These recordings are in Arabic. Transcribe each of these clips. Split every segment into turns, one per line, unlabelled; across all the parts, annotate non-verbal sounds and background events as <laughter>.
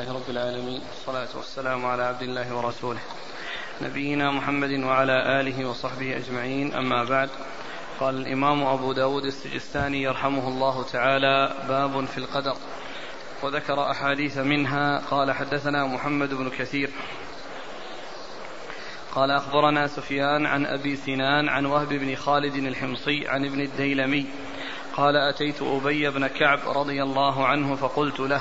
لله رب العالمين. والصلاة والسلام على عبد الله ورسوله. نبينا محمد وعلى آله وصحبه أجمعين. أما بعد قال الإمام أبو داود السجستاني يرحمه الله تعالى باب في القدر. وذكر أحاديث منها. قال حدثنا محمد بن كثير. قال أخبرنا سفيان عن أبي سنان عن وهب بن خالد الحمصي عن ابن الديلمي. قال أتيت أبي بن كعب رضي الله عنه فقلت له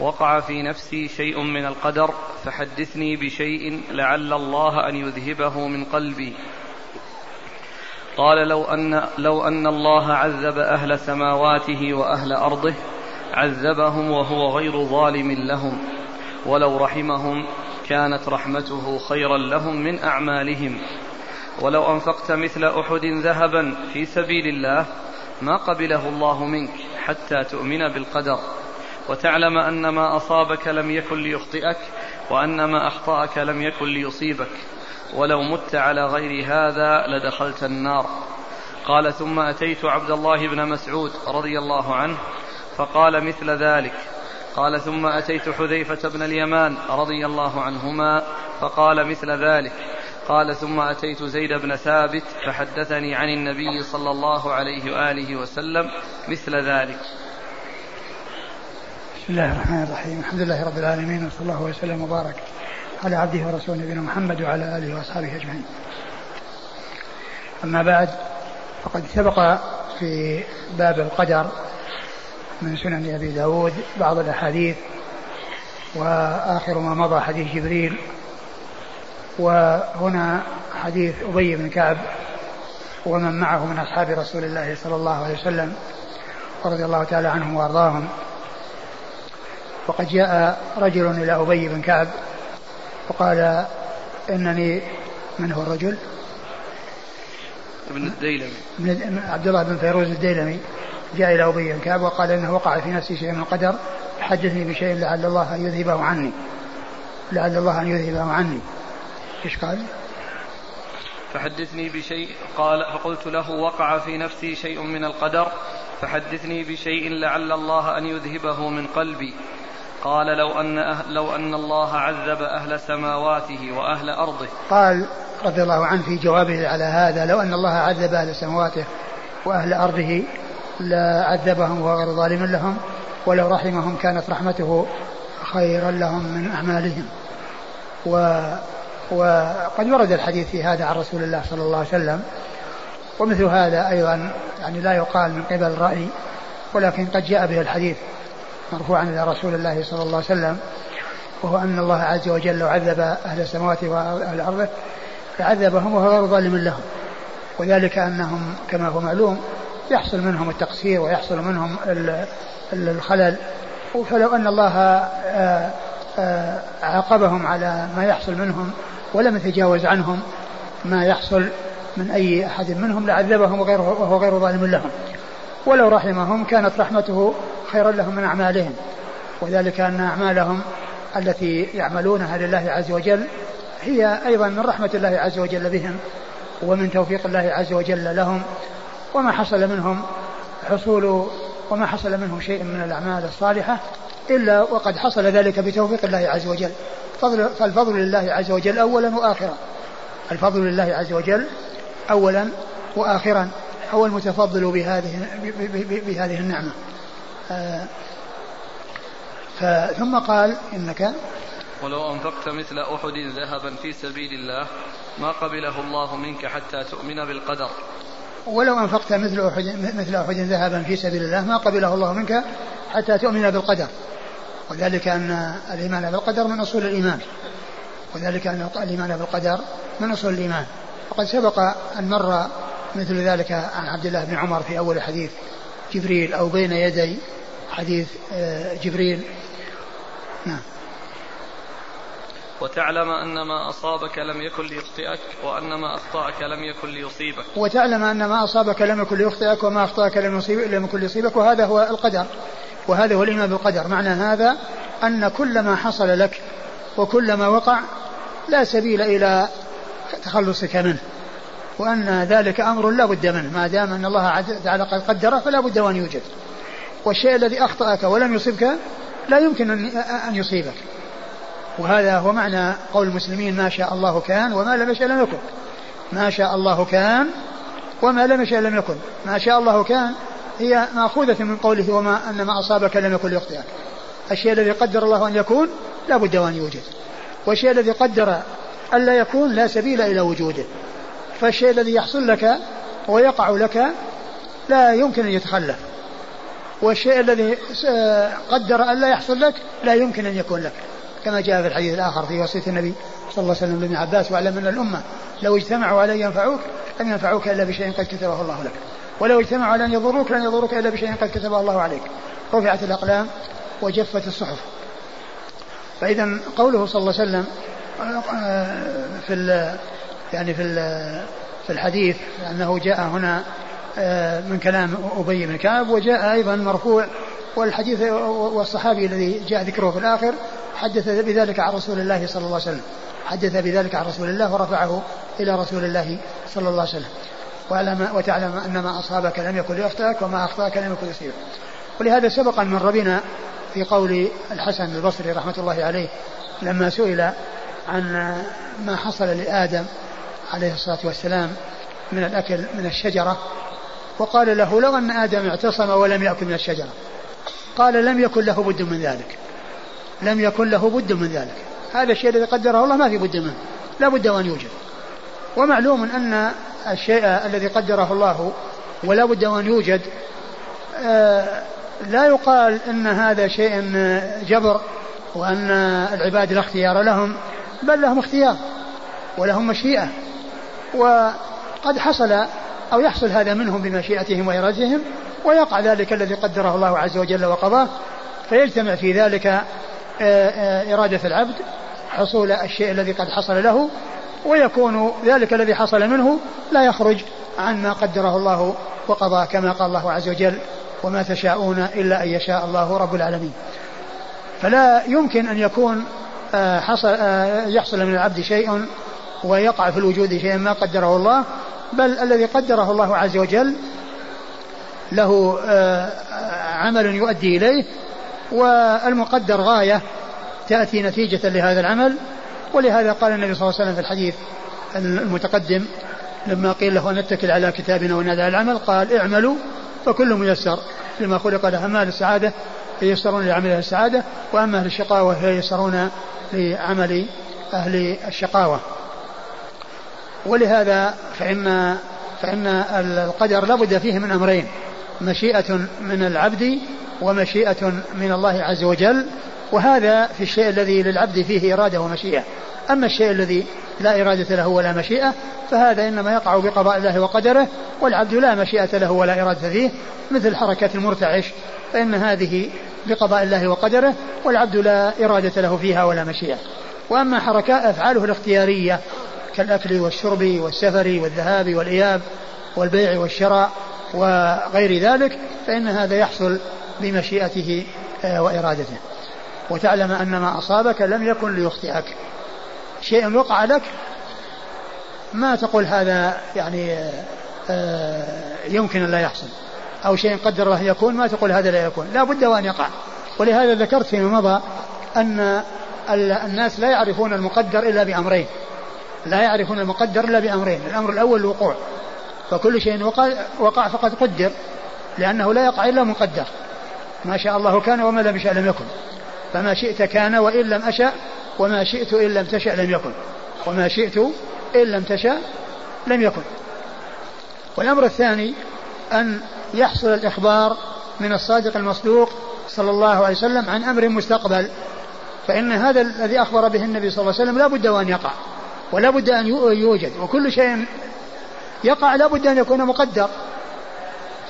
وقع في نفسي شيء من القدر فحدثني بشيء لعل الله أن يذهبه من قلبي. قال لو أن, لو أن الله عذب أهل سماواته وأهل أرضه عذبهم وهو غير ظالم لهم. ولو رحمهم كانت رحمته خيرا لهم من أعمالهم. ولو أنفقت مثل أحد ذهبا في سبيل الله ما قبله الله منك حتى تؤمن بالقدر. وتعلم أن ما أصابك لم يكن ليخطئك وأن ما أخطأك لم يكن ليصيبك. ولو مت على غير هذا لدخلت النار. قال ثم أتيت عبد الله بن مسعود رضي الله عنه فقال مثل ذلك. قال ثم أتيت حذيفة بن اليمان رضي الله عنهما فقال مثل ذلك. قال ثم أتيت زيد بن ثابت فحدثني عن النبي صلى الله عليه وآله وسلم مثل ذلك.
بسم الله الرحمن الرحيم. الحمد لله رب العالمين وصلى الله وسلم وبارك على عبده ورسوله نبينا محمد وعلى آله وأصحابه أجمعين. أما بعد فقد سبق في باب القدر من سنن أبي داود بعض الأحاديث وآخر ما مضى حديث جبريل وهنا حديث أبي بن كعب ومن معه من أصحاب رسول الله صلى الله عليه وسلم ورضي الله تعالى عنهم وأرضاهم. وقد جاء رجل إلى أبي بن كعب وقال إنني من هو الرجل؟
ابن الديلمي.
من عبد الله بن فيروز الديلمي. جاء إلى أبي بن كعب وقال إنه وقع في نفسي شيء من القدر حدثني بشيء لعل الله أن يذهبه عني. لعل الله أن يذهبه عني. إيش قال؟
فحدثني بشيء قال فقلت له وقع في نفسي شيء من القدر فحدثني بشيء لعل الله أن يذهبه من قلبي. قال لو أن أهل لو أن الله عذب أهل سماواته وأهل أرضه.
قال رضي الله عنه في جوابه على هذا لو أن الله عذب أهل سماواته وأهل أرضه لعذبهم وهو غير ظالم لهم ولو رحمهم كانت رحمته خيرا لهم من أعمالهم. و وقد ورد الحديث في هذا عن رسول الله صلى الله عليه وسلم. ومثل هذا أيضا يعني لا يقال من قبل الرأي ولكن قد جاء به الحديث. مرفوعا إلى رسول الله صلى الله عليه وسلم وهو أن الله عز وجل عذب أهل السماوات وأهل الأرض لعذبهم وهو غير ظالم لهم. وذلك أنهم كما هو معلوم يحصل منهم التقصير ويحصل منهم الخلل. فلو أن الله آه، آه، عاقبهم على ما يحصل منهم ولم يتجاوز عنهم ما يحصل من أي أحد منهم لعذبهم وهو غير ظالم لهم. ولو رحمهم كانت رحمته خيرا لهم من أعمالهم. وذلك أن أعمالهم التي يعملونها لله عز وجل هي أيضا من رحمة الله عز وجل بهم ومن توفيق الله عز وجل لهم. وما حصل منهم حصول وما حصل منهم شيء من الأعمال الصالحة إلا وقد حصل ذلك بتوفيق الله عز وجل. فضل فالفضل لله عز وجل أولا وآخرا. الفضل لله عز وجل أولا وآخرا. هو المتفضل بهذه بهذه النعمة. آه، ثم قال إنك
ولو أنفقت مثل أحد ذهبا في سبيل الله ما قبله الله منك حتى تؤمن بالقدر.
ولو أنفقت مثل أحد مثل أحد ذهبا في سبيل الله ما قبله الله منك حتى تؤمن بالقدر. وذلك أن الإيمان بالقدر من أصول الإيمان. وذلك أن الإيمان بالقدر من أصول الإيمان. وقد سبق أن مر مثل ذلك عن عبد الله بن عمر في أول حديث جبريل أو بين يدي حديث آه، جبريل. نعم.
وتعلم أن ما أصابك لم يكن ليخطئك وأن ما أخطأك لم يكن ليصيبك.
وتعلم أن ما أصابك لم يكن ليخطئك وما أخطأك لم, لم يكن ليصيبك وهذا هو القدر. وهذا هو الإيمان بالقدر. معنى هذا أن كل ما حصل لك وكل ما وقع لا سبيل إلى تخلصك منه. وأن ذلك أمر لا بد منه ما دام أن الله تعالى قد قدره فلا بد وأن يوجد. والشيء الذي أخطأك ولم يصبك لا يمكن أن يصيبك. وهذا هو معنى قول المسلمين ما شاء الله كان وما لم يشاء لم يكن. ما شاء الله كان وما لم يشاء لم يكن. ما شاء الله كان هي مأخوذة من قوله وما أن ما أصابك لم يكن ليخطئك. الشيء الذي قدر الله أن يكون لا بد وأن يوجد. والشيء الذي قدر ألا يكون لا سبيل إلى وجوده. فالشيء الذي يحصل لك ويقع لك لا يمكن أن يتخلف. والشيء الذي قدر أن لا يحصل لك لا يمكن أن يكون لك. كما جاء في الحديث الآخر في وصية النبي صلى الله عليه وسلم لابن عباس واعلم أن الأمة لو اجتمعوا على أن ينفعوك لم ينفعوك إلا بشيء قد كتبه الله لك. ولو اجتمعوا على أن يضروك لن يضروك إلا بشيء قد كتبه الله عليك. رفعت الأقلام وجفت الصحف. فإذا قوله صلى الله عليه وسلم في يعني في في الحديث أنه جاء هنا من كلام أبي بن كعب وجاء أيضا مرفوع والحديث والصحابي الذي جاء ذكره في الآخر حدث بذلك عن رسول الله صلى الله عليه وسلم. حدث بذلك عن رسول الله ورفعه إلى رسول الله صلى الله عليه وسلم. واعلم وتعلم أن ما أصابك لم يكن ليخطئك وما أخطأك لم يكن يصيبك ولهذا سبق أن مر بنا في قول الحسن البصري رحمة الله عليه لما سئل عن ما حصل لآدم عليه الصلاة والسلام من الأكل من الشجرة وقال له لو أن آدم اعتصم ولم يأكل من الشجرة قال لم يكن له بد من ذلك لم يكن له بد من ذلك هذا الشيء الذي قدره الله ما في بد منه لا بد وأن يوجد ومعلوم أن الشيء الذي قدره الله ولا بد وأن يوجد آه، لا يقال أن هذا شيء جبر وأن العباد لا اختيار لهم بل لهم اختيار ولهم مشيئة. وقد حصل أو يحصل هذا منهم بمشيئتهم وإرادتهم ويقع ذلك الذي قدره الله عز وجل وقضاه فيجتمع في ذلك آه، آه، إرادة العبد حصول الشيء الذي قد حصل له ويكون ذلك الذي حصل منه لا يخرج عن ما قدره الله وقضى كما قال الله عز وجل وما تشاءون إلا أن يشاء الله رب العالمين فلا يمكن أن يكون آه، حصل يحصل من العبد شيء ويقع في الوجود شيء ما قدره الله بل الذي قدره الله عز وجل له آه، عمل يؤدي إليه والمقدر غاية تأتي نتيجة لهذا العمل. ولهذا قال النبي صلى الله عليه وسلم في الحديث المتقدم لما قيل له نتكل على كتابنا ونادى على العمل قال اعملوا فكل ميسر لما خلق له أهل السعادة فييسرون لعمل أهل السعادة وأما أهل الشقاوة فييسرون لعمل أهل الشقاوة. ولهذا فإن فإن القدر لابد فيه من أمرين. مشيئة من العبد ومشيئة من الله عز وجل وهذا في الشيء الذي للعبد فيه إرادة ومشيئة. أما الشيء الذي لا إرادة له ولا مشيئة فهذا إنما يقع بقضاء الله وقدره والعبد لا مشيئة له ولا إرادة فيه مثل حركة المرتعش فإن هذه بقضاء الله وقدره والعبد لا إرادة له فيها ولا مشيئة. وأما حركات أفعاله الاختيارية كالأكل والشرب والسفر والذهاب والإياب والبيع والشراء وغير ذلك فإن هذا يحصل بمشيئته آه، وإرادته. وتعلم أن ما أصابك لم يكن ليخطئك. شيء وقع لك ما تقول هذا يعني آه، يمكن أن لا يحصل. أو شيء قدر الله يكون ما تقول هذا لا يكون. لا بد وأن يقع. ولهذا ذكرت فيما مضى أن الناس لا يعرفون المقدر إلا بأمرين. لا يعرفون المقدر إلا بأمرين الأمر الأول الوقوع. فكل شيء وقع, وقع فقد قدر لأنه لا يقع إلا مقدر. ما شاء الله كان وما لم يشاء لم يكن. فما شئت كان وإن لم أشأ وما شئت إن لم تشأ لم يكن. وما شئت إن لم تشأ لم يكن. والأمر الثاني أن يحصل الإخبار من الصادق المصدوق صلى الله عليه وسلم عن أمر مستقبل. فإن هذا الذي أخبر به النبي صلى الله عليه وسلم لا بد وأن يقع. ولا بد أن يوجد. وكل شيء يقع لا بد أن يكون مقدر.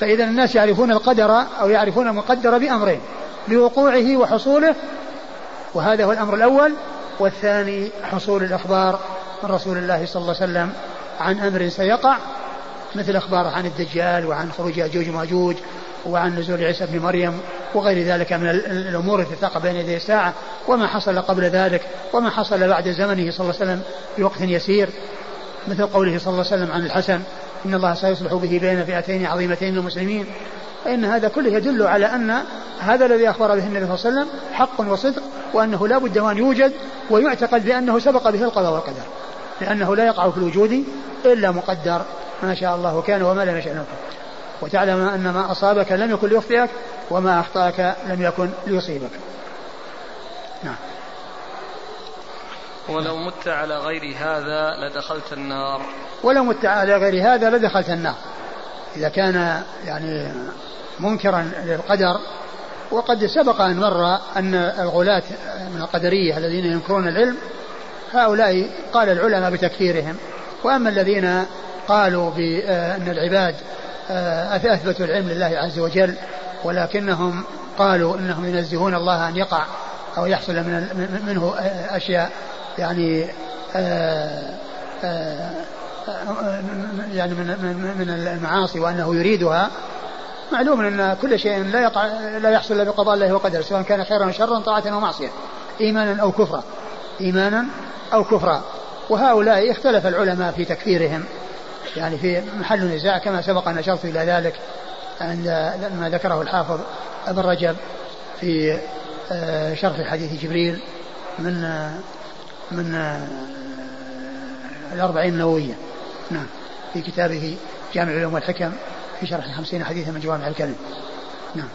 فإذا الناس يعرفون القدر أو يعرفون المقدر بأمرين بوقوعه وحصوله وهذا هو الأمر الأول. والثاني حصول الأخبار من رسول الله صلى الله عليه وسلم عن أمر سيقع مثل أخبار عن الدجال وعن خروج يأجوج ومأجوج وعن نزول عيسى بن مريم وغير ذلك من الأمور التي تقع بين يدي الساعة وما حصل قبل ذلك وما حصل بعد زمنه صلى الله عليه وسلم في وقت يسير. مثل قوله صلى الله عليه وسلم عن الحسن إن الله سيصلح به بين فئتين عظيمتين من المسلمين. فإن هذا كله يدل على أن هذا الذي أخبر به النبي صلى الله عليه وسلم حق وصدق وأنه لا بد وأن يوجد ويعتقد بأنه سبق به القضاء والقدر. لأنه لا يقع في الوجود إلا مقدر. ما شاء الله كان وما لم يشأ وتعلم أن ما أصابك لم يكن ليخطئك وما أخطأك لم يكن ليصيبك. نعم.
ولو مت على غير هذا لدخلت النار.
ولو مت على غير هذا لدخلت النار. إذا كان يعني منكرا للقدر وقد سبق أن مر أن الغلاة من القدرية الذين ينكرون العلم هؤلاء قال العلماء بتكفيرهم. وأما الذين قالوا بأن العباد أثبتوا العلم لله عز وجل ولكنهم قالوا إنهم ينزهون الله أن يقع أو يحصل من منه أشياء يعني آه، آه، يعني من من المعاصي وأنه يريدها. معلوم أن كل شيء لا يقع لا يحصل إلا بقضاء الله وقدره سواء كان خيرا وشرا طاعه ومعصيه ايمانا أو كفرا ايمانا أو كفرا. وهؤلاء اختلف العلماء في تكفيرهم. يعني في محل نزاع كما سبق أن أشرت إلى ذلك عند ما ذكره الحافظ ابن رجب في آه، شرح حديث جبريل من آه، من آه، الأربعين النووية. نعم. في كتابه جامع العلوم والحكم في شرح خمسين حديثا من جوامع الكلم. نعم.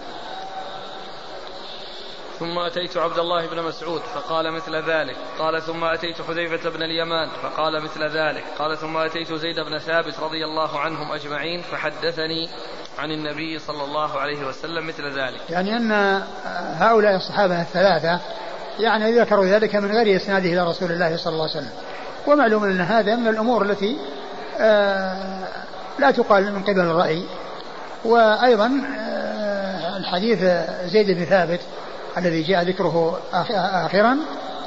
ثم أتيت عبد الله بن مسعود فقال مثل ذلك. قال ثم أتيت حذيفة بن اليمان فقال مثل ذلك. قال ثم أتيت زيد بن ثابت رضي الله عنهم أجمعين فحدثني عن النبي صلى الله عليه وسلم مثل ذلك.
يعني أن هؤلاء الصحابة الثلاثة يعني ذكروا ذلك من غير إسناده إلى رسول الله صلى الله عليه وسلم. ومعلوم أن هذا من الأمور التي آه، لا تقال من قبل الرأي. وأيضا آه، الحديث زيد بن ثابت الذي جاء ذكره آخرا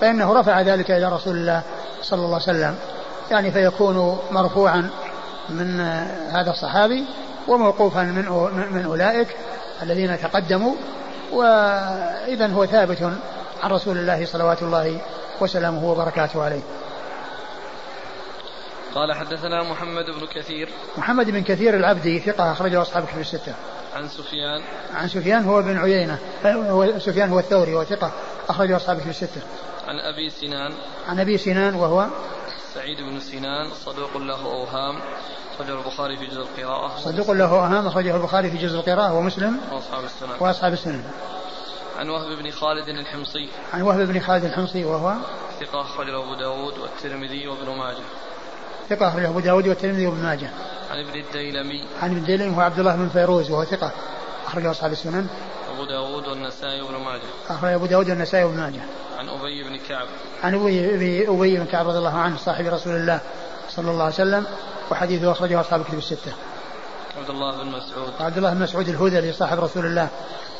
فإنه رفع ذلك إلى رسول الله صلى الله عليه وسلم. يعني فيكون مرفوعا من هذا الصحابي وموقوفا من من أولئك الذين تقدموا. وإذا هو ثابت عن رسول الله صلوات الله وسلامه وبركاته عليه.
قال حدثنا محمد بن كثير.
محمد بن كثير العبدي ثقة أخرجه أصحاب كتب الستة.
عن سفيان.
عن سفيان هو بن عيينة. هو سفيان هو الثوري وثقة أخرجه أصحاب كتب الستة.
عن أبي سنان.
عن أبي سنان وهو
سعيد بن سنان صدوق له أوهام أخرجه البخاري في جزء القراءة.
صدوق له أوهام أخرجه البخاري في جزء القراءة. ومسلم
وأصحاب السنن
وأصحاب السنن
عن وهب بن خالد الحمصي.
عن وهب بن خالد الحمصي وهو
ثقة أخرجه أبو داود والترمذي وابن ماجه.
ثقة أخرجه أبو داود والترمذي وابن ماجه.
عن ابن الديلمي.
عن ابن الديلمي هو عبد الله بن فيروز وهو ثقة أخرجه أصحاب السنن.
أبو داود والنسائي وابن ماجه.
أخرج أبو داود والنسائي وابن ماجه.
عن أبي بن كعب.
عن أبي أبي بن كعب رضي الله عنه صاحب رسول الله صلى الله عليه وسلم وحديثه أخرجه أصحاب الكتب الستة.
عبد الله بن مسعود.
عبد الله بن مسعود الهذلي صاحب رسول الله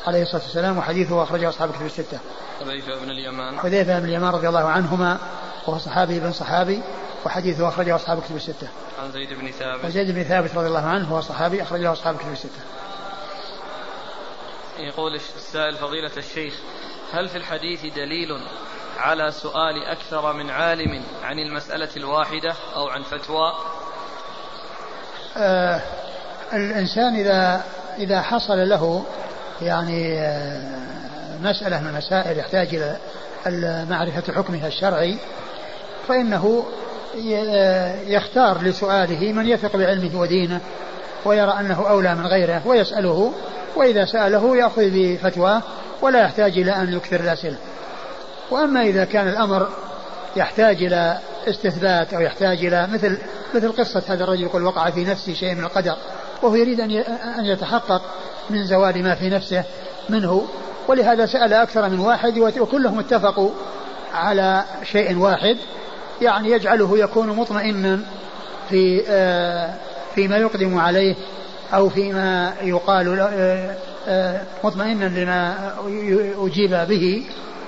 عليه الصلاة والسلام وحديثه أخرجه أصحاب الكتب الستة
حذيفة بن اليمان
حذيفة بن اليمان رضي الله عنهما وهو صحابي بن صحابي وحديثه أخرجه أصحاب الكتب الستة.
عن زيد بن ثابت.
وزيد بن ثابت رضي الله عنه هو صحابي أخرجه أصحاب الكتب الستة.
يقول السائل فضيلة الشيخ هل في الحديث دليل على سؤال أكثر من عالم عن المسألة الواحدة أو عن فتوى
آه الإنسان إذا إذا حصل له يعني آه مسألة من المسائل يحتاج إلى معرفة حكمها الشرعي فإنه يختار لسؤاله من يثق بعلمه ودينه ويرى أنه أولى من غيره ويسأله وإذا سأله يأخذ بفتواه ولا يحتاج إلى أن يكثر الأسئلة. وأما إذا كان الأمر يحتاج إلى استثبات أو يحتاج إلى مثل مثل قصة هذا الرجل يقول وقع في نفسي شيء من القدر وهو يريد أن أن يتحقق من زوال ما في نفسه منه. ولهذا سأل أكثر من واحد وكلهم اتفقوا على شيء واحد يعني يجعله يكون مطمئنا في آه، فيما يقدم عليه أو فيما يقال آه، آه، مطمئنا لما أجيب به.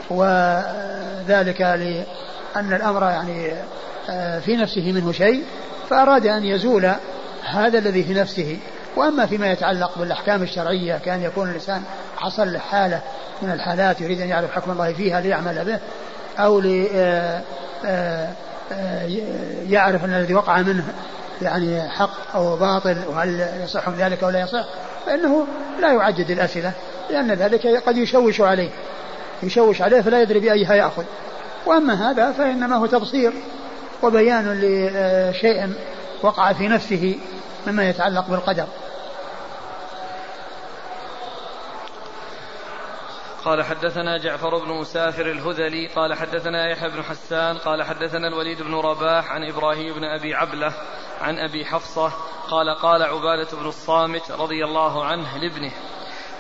وذلك لأن الأمر يعني في نفسه منه شيء فأراد أن يزول هذا الذي في نفسه. وأما فيما يتعلق بالأحكام الشرعية كان يكون الإنسان حصل حالة من الحالات يريد أن يعرف حكم الله فيها ليعمل به أو لي يعرف أن الذي وقع منه يعني حق أو باطل وهل يصح من ذلك أو لا يصح فإنه لا يعدد الأسئلة لأن ذلك قد يشوش عليه. يشوش عليه فلا يدري بأيها يأخذ. وأما هذا فإنما هو تبصير وبيان لشيء وقع في نفسه مما يتعلق بالقدر.
قال حدثنا جعفر بن مسافر الهذلي قال حدثنا يحيى بن حسان قال حدثنا الوليد بن رباح عن إبراهيم بن أبي عبلة عن أبي حفصة قال قال عبادة بن الصامت رضي الله عنه لابنه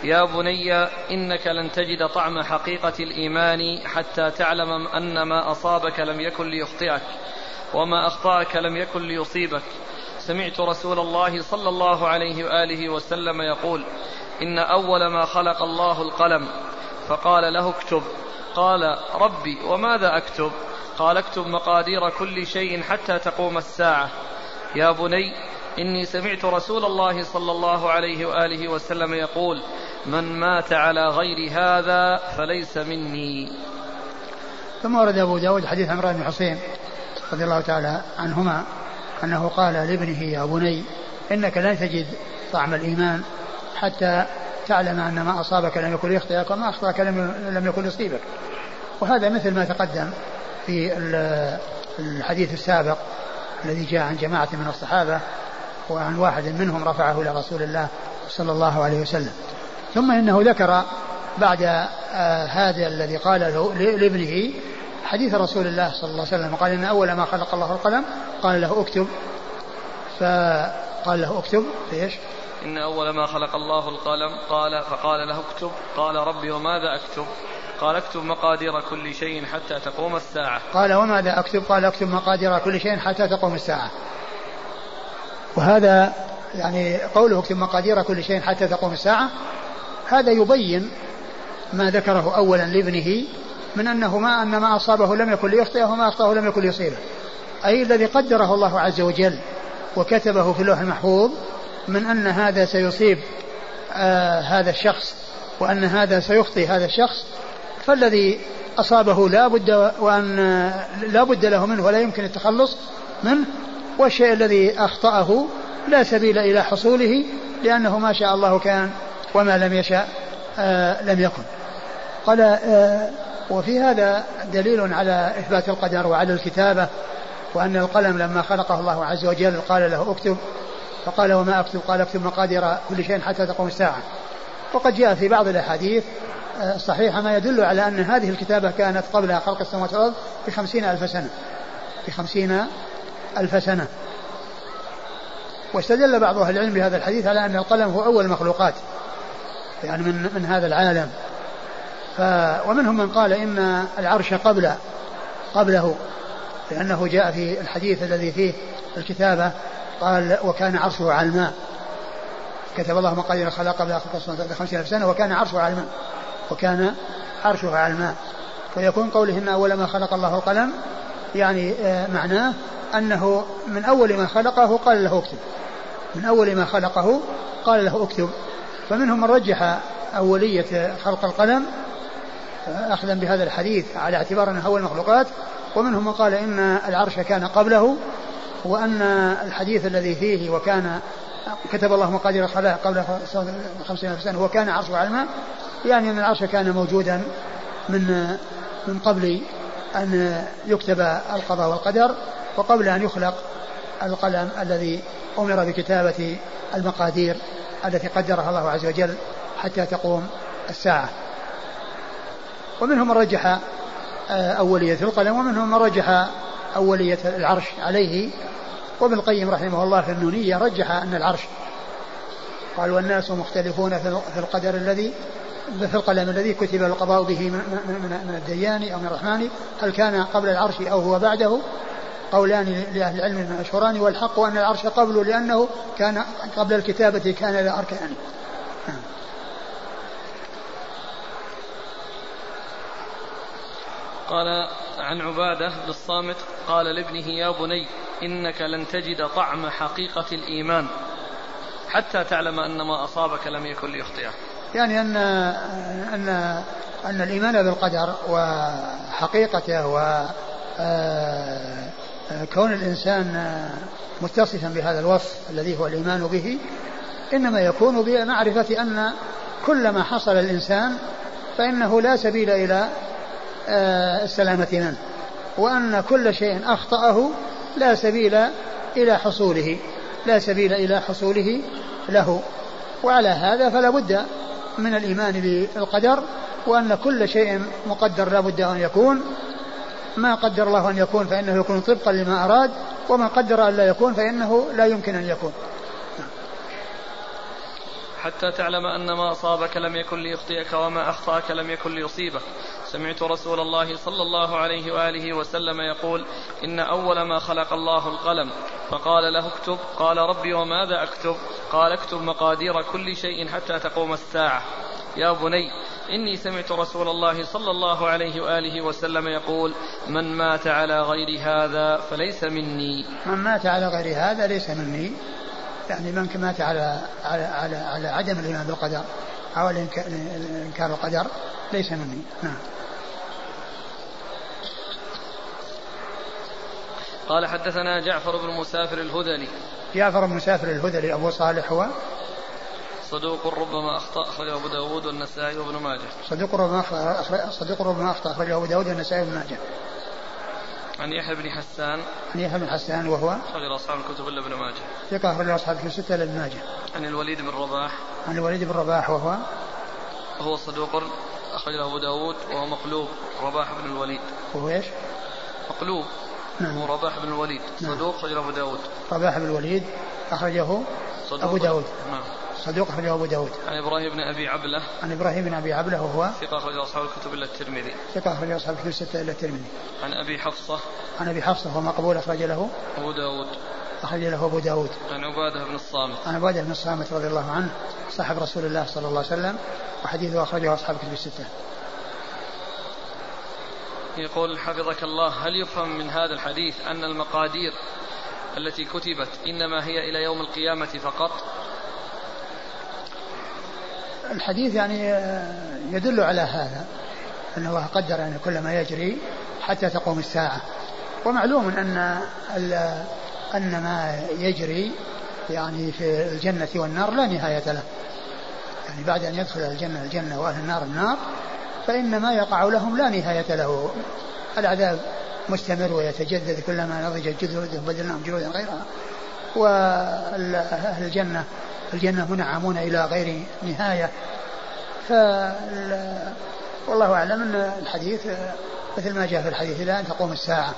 يا بني إنك لن تجد طعم حقيقة الإيمان حتى تعلم أن ما أصابك لم يكن ليخطئك وما أخطأك لم يكن ليصيبك. سمعت رسول الله صلى الله عليه وآله وسلم يقول إن أول ما خلق الله القلم فقال له اكتب. قال ربي وماذا أكتب؟ قال اكتب مقادير كل شيء حتى تقوم الساعة. يا بني إني سمعت رسول الله صلى الله عليه وآله وسلم يقول من مات على غير هذا فليس مني.
ثم ورد أبو داود حديث عمران بن حسين رضي الله تعالى عنهما أنه قال لابنه يا بني إنك لن تجد طعم الإيمان حتى تعلم أن ما أصابك لم يكن ليخطئك وما أخطأك لم يكن يصيبك. وهذا مثل ما تقدم في الحديث السابق الذي جاء عن جماعة من الصحابة وعن واحد منهم رفعه إلى رسول الله صلى الله عليه وسلم. ثم إنه ذكر بعد آه، هذا الذي قال له لابنه حديث رسول الله صلى الله عليه وسلم. قال إن أول ما خلق الله القلم قال له اكتب. فقال له اكتب إيش؟
إن أول ما خلق الله القلم قال فقال له اكتب. قال ربي وماذا أكتب؟ قال اكتب مقادير كل شيء حتى تقوم الساعة.
قال وماذا أكتب؟ قال اكتب مقادير كل شيء حتى تقوم الساعة. وهذا يعني قوله اكتب مقادير كل شيء حتى تقوم الساعة هذا يبين ما ذكره أولا لابنه من أنه ما أن ما أصابه لم يكن ليخطئه وما أخطأه لم يكن ليصيبه. أي الذي قدره الله عز وجل وكتبه في اللوح المحفوظ من أن هذا سيصيب آه هذا الشخص وأن هذا سيخطي هذا الشخص فالذي أصابه لا بد وأن لا بد له منه ولا يمكن التخلص منه والشيء الذي أخطأه لا سبيل إلى حصوله لأنه ما شاء الله كان وما لم يشاء آه لم يكن. قال آه وفي هذا دليل على إثبات القدر وعلى الكتابة وأن القلم لما خلقه الله عز وجل قال له اكتب فقال وما أكتب؟ قال أكتب مقادير كل شيء حتى تقوم الساعة. وقد جاء في بعض الأحاديث آه، الصحيحة ما يدل على أن هذه الكتابة كانت قبل خلق السماوات والأرض بخمسين ألف سنة. بخمسين ألف سنة. واستدل بعض أهل العلم بهذا الحديث على أن القلم هو أول المخلوقات يعني من من هذا العالم. ف ومنهم من قال إن العرش قبل قبله لأنه جاء في الحديث الذي فيه الكتابة. قال وكان عرشه على الماء. كتب الله مقادير الخلق قبل خمسين ألف سنة وكان عرشه على الماء. وكان عرشه على الماء. فيكون قوله إن أول ما خلق الله القلم يعني آه، معناه أنه من أول ما خلقه قال له اكتب. من أول ما خلقه قال له اكتب. فمنهم من رجح أولية خلق القلم آه، أخذا بهذا الحديث على اعتبار أنه أول المخلوقات ومنهم من قال إن العرش كان قبله وأن الحديث الذي فيه وكان كتب الله مقادير الخلائق قبل خمسين ألف سنة وكان عرشه على الماء يعني أن العرش كان موجودا من من قبل أن يكتب القضاء والقدر وقبل أن يخلق القلم الذي أمر بكتابة المقادير التي قدرها الله عز وجل حتى تقوم الساعة. ومنهم من رجح أولية القلم ومنهم من رجح أولية العرش عليه وابن القيم رحمه الله في النونية رجح أن العرش قال والناس مختلفون في القدر الذي في القلم الذي كتب القضاء به من, الديان أو من الرحمن. هل كان قبل العرش أو هو بعده؟ قولان لأهل العلم المشهوران والحق أن العرش قبله لأنه كان قبل الكتابة كان له أركان.
قال عن عبادة بن الصامت قال لابنه يا بني إنك لن تجد طعم حقيقة الإيمان حتى تعلم أن ما أصابك لم يكن ليخطئه
يعني أن أن أن الإيمان بالقدر وحقيقته و كون الإنسان متصفا بهذا الوصف الذي هو الإيمان به إنما يكون بمعرفة أن كل ما حصل الإنسان فإنه لا سبيل إلى آه، السلامة منه وأن كل شيء أخطأه لا سبيل إلى حصوله لا سبيل إلى حصوله له. وعلى هذا فلا بد من الإيمان بالقدر وأن كل شيء مقدر لا بد أن يكون. ما قدر الله أن يكون فإنه يكون طبقا لما أراد وما قدر أن لا يكون فإنه لا يمكن أن يكون.
حتى تعلم أن ما أصابك لم يكن ليخطئك وما أخطأك لم يكن ليصيبك. سمعت رسول الله صلى الله عليه وآله وسلم يقول إن أول ما خلق الله القلم. فقال له اكتب. قال ربي وماذا أكتب؟ قال اكتب مقادير كل شيء حتى تقوم الساعة. يا بني إني سمعت رسول الله صلى الله عليه وآله وسلم يقول من مات على غير هذا فليس مني.
من مات على غير هذا ليس مني. يعني من مات على على على, على عدم الإيمان بالقدر أو انكار القدر ليس مني. نعم.
قال حدثنا جعفر بن مسافر الهذلي.
جعفر بن مسافر الهذلي أبو صالح هو؟
صدوق ربما أخطأ أخرجه أبو داود والنسائي وابن ماجه.
صدوق ربما أخطأ صدوق ربما أخطأ أخرجه أبو داود والنسائي وابن ماجه.
عن يحيى بن حسان.
عن يحيى بن حسان وهو؟
أخرج أصحاب الكتب إلا ابن ماجه.
ثقة أخرج أصحاب الكتب الستة إلا ابن ماجه.
عن الوليد بن رباح.
عن الوليد بن رباح وهو؟
وهو صدوق أخرجه أبو داود وهو مقلوب رباح بن الوليد.
وهو إيش؟
مقلوب. نعم. هو رباح بن الوليد نعم. صدوق أخرجه أبو داود.
رباح بن الوليد أخرجه أبو داود. نعم. صدوق أخرجه أبو داود.
عن إبراهيم بن أبي عبلة.
عن إبراهيم بن أبي عبلة وهو
ثقة أخرج أصحاب الكتب إلا الترمذي.
ثقة أخرج أصحاب الكتب الستة إلا الترمذي.
عن أبي حفصة.
عن أبي حفصة وهو مقبول أخرج له.
أبو داود.
أخرج له أبو داود.
عن عبادة بن الصامت.
عن عبادة بن الصامت رضي الله عنه صاحب رسول الله صلى الله عليه وسلم وحديثه أخرجه أصحاب الكتب الستة.
يقول حفظك الله هل يفهم من هذا الحديث أن المقادير التي كتبت إنما هي إلى يوم القيامة فقط؟
الحديث يعني آه، يدل على هذا أن الله قدر يعني كل ما يجري حتى تقوم الساعة. ومعلوم أن أن ما يجري يعني في الجنة والنار لا نهاية له. يعني بعد أن يدخل الجنة الجنة وأهل النار النار فإن ما يقع لهم لا نهاية له. العذاب مستمر ويتجدد كلما نضجت جلودهم بدلناهم جلودا غيرها. وأهل الجنة الجنة منعمون إلى غير نهاية. ف والله أعلم أن الحديث مثل ما جاء في الحديث إلى أن تقوم الساعة.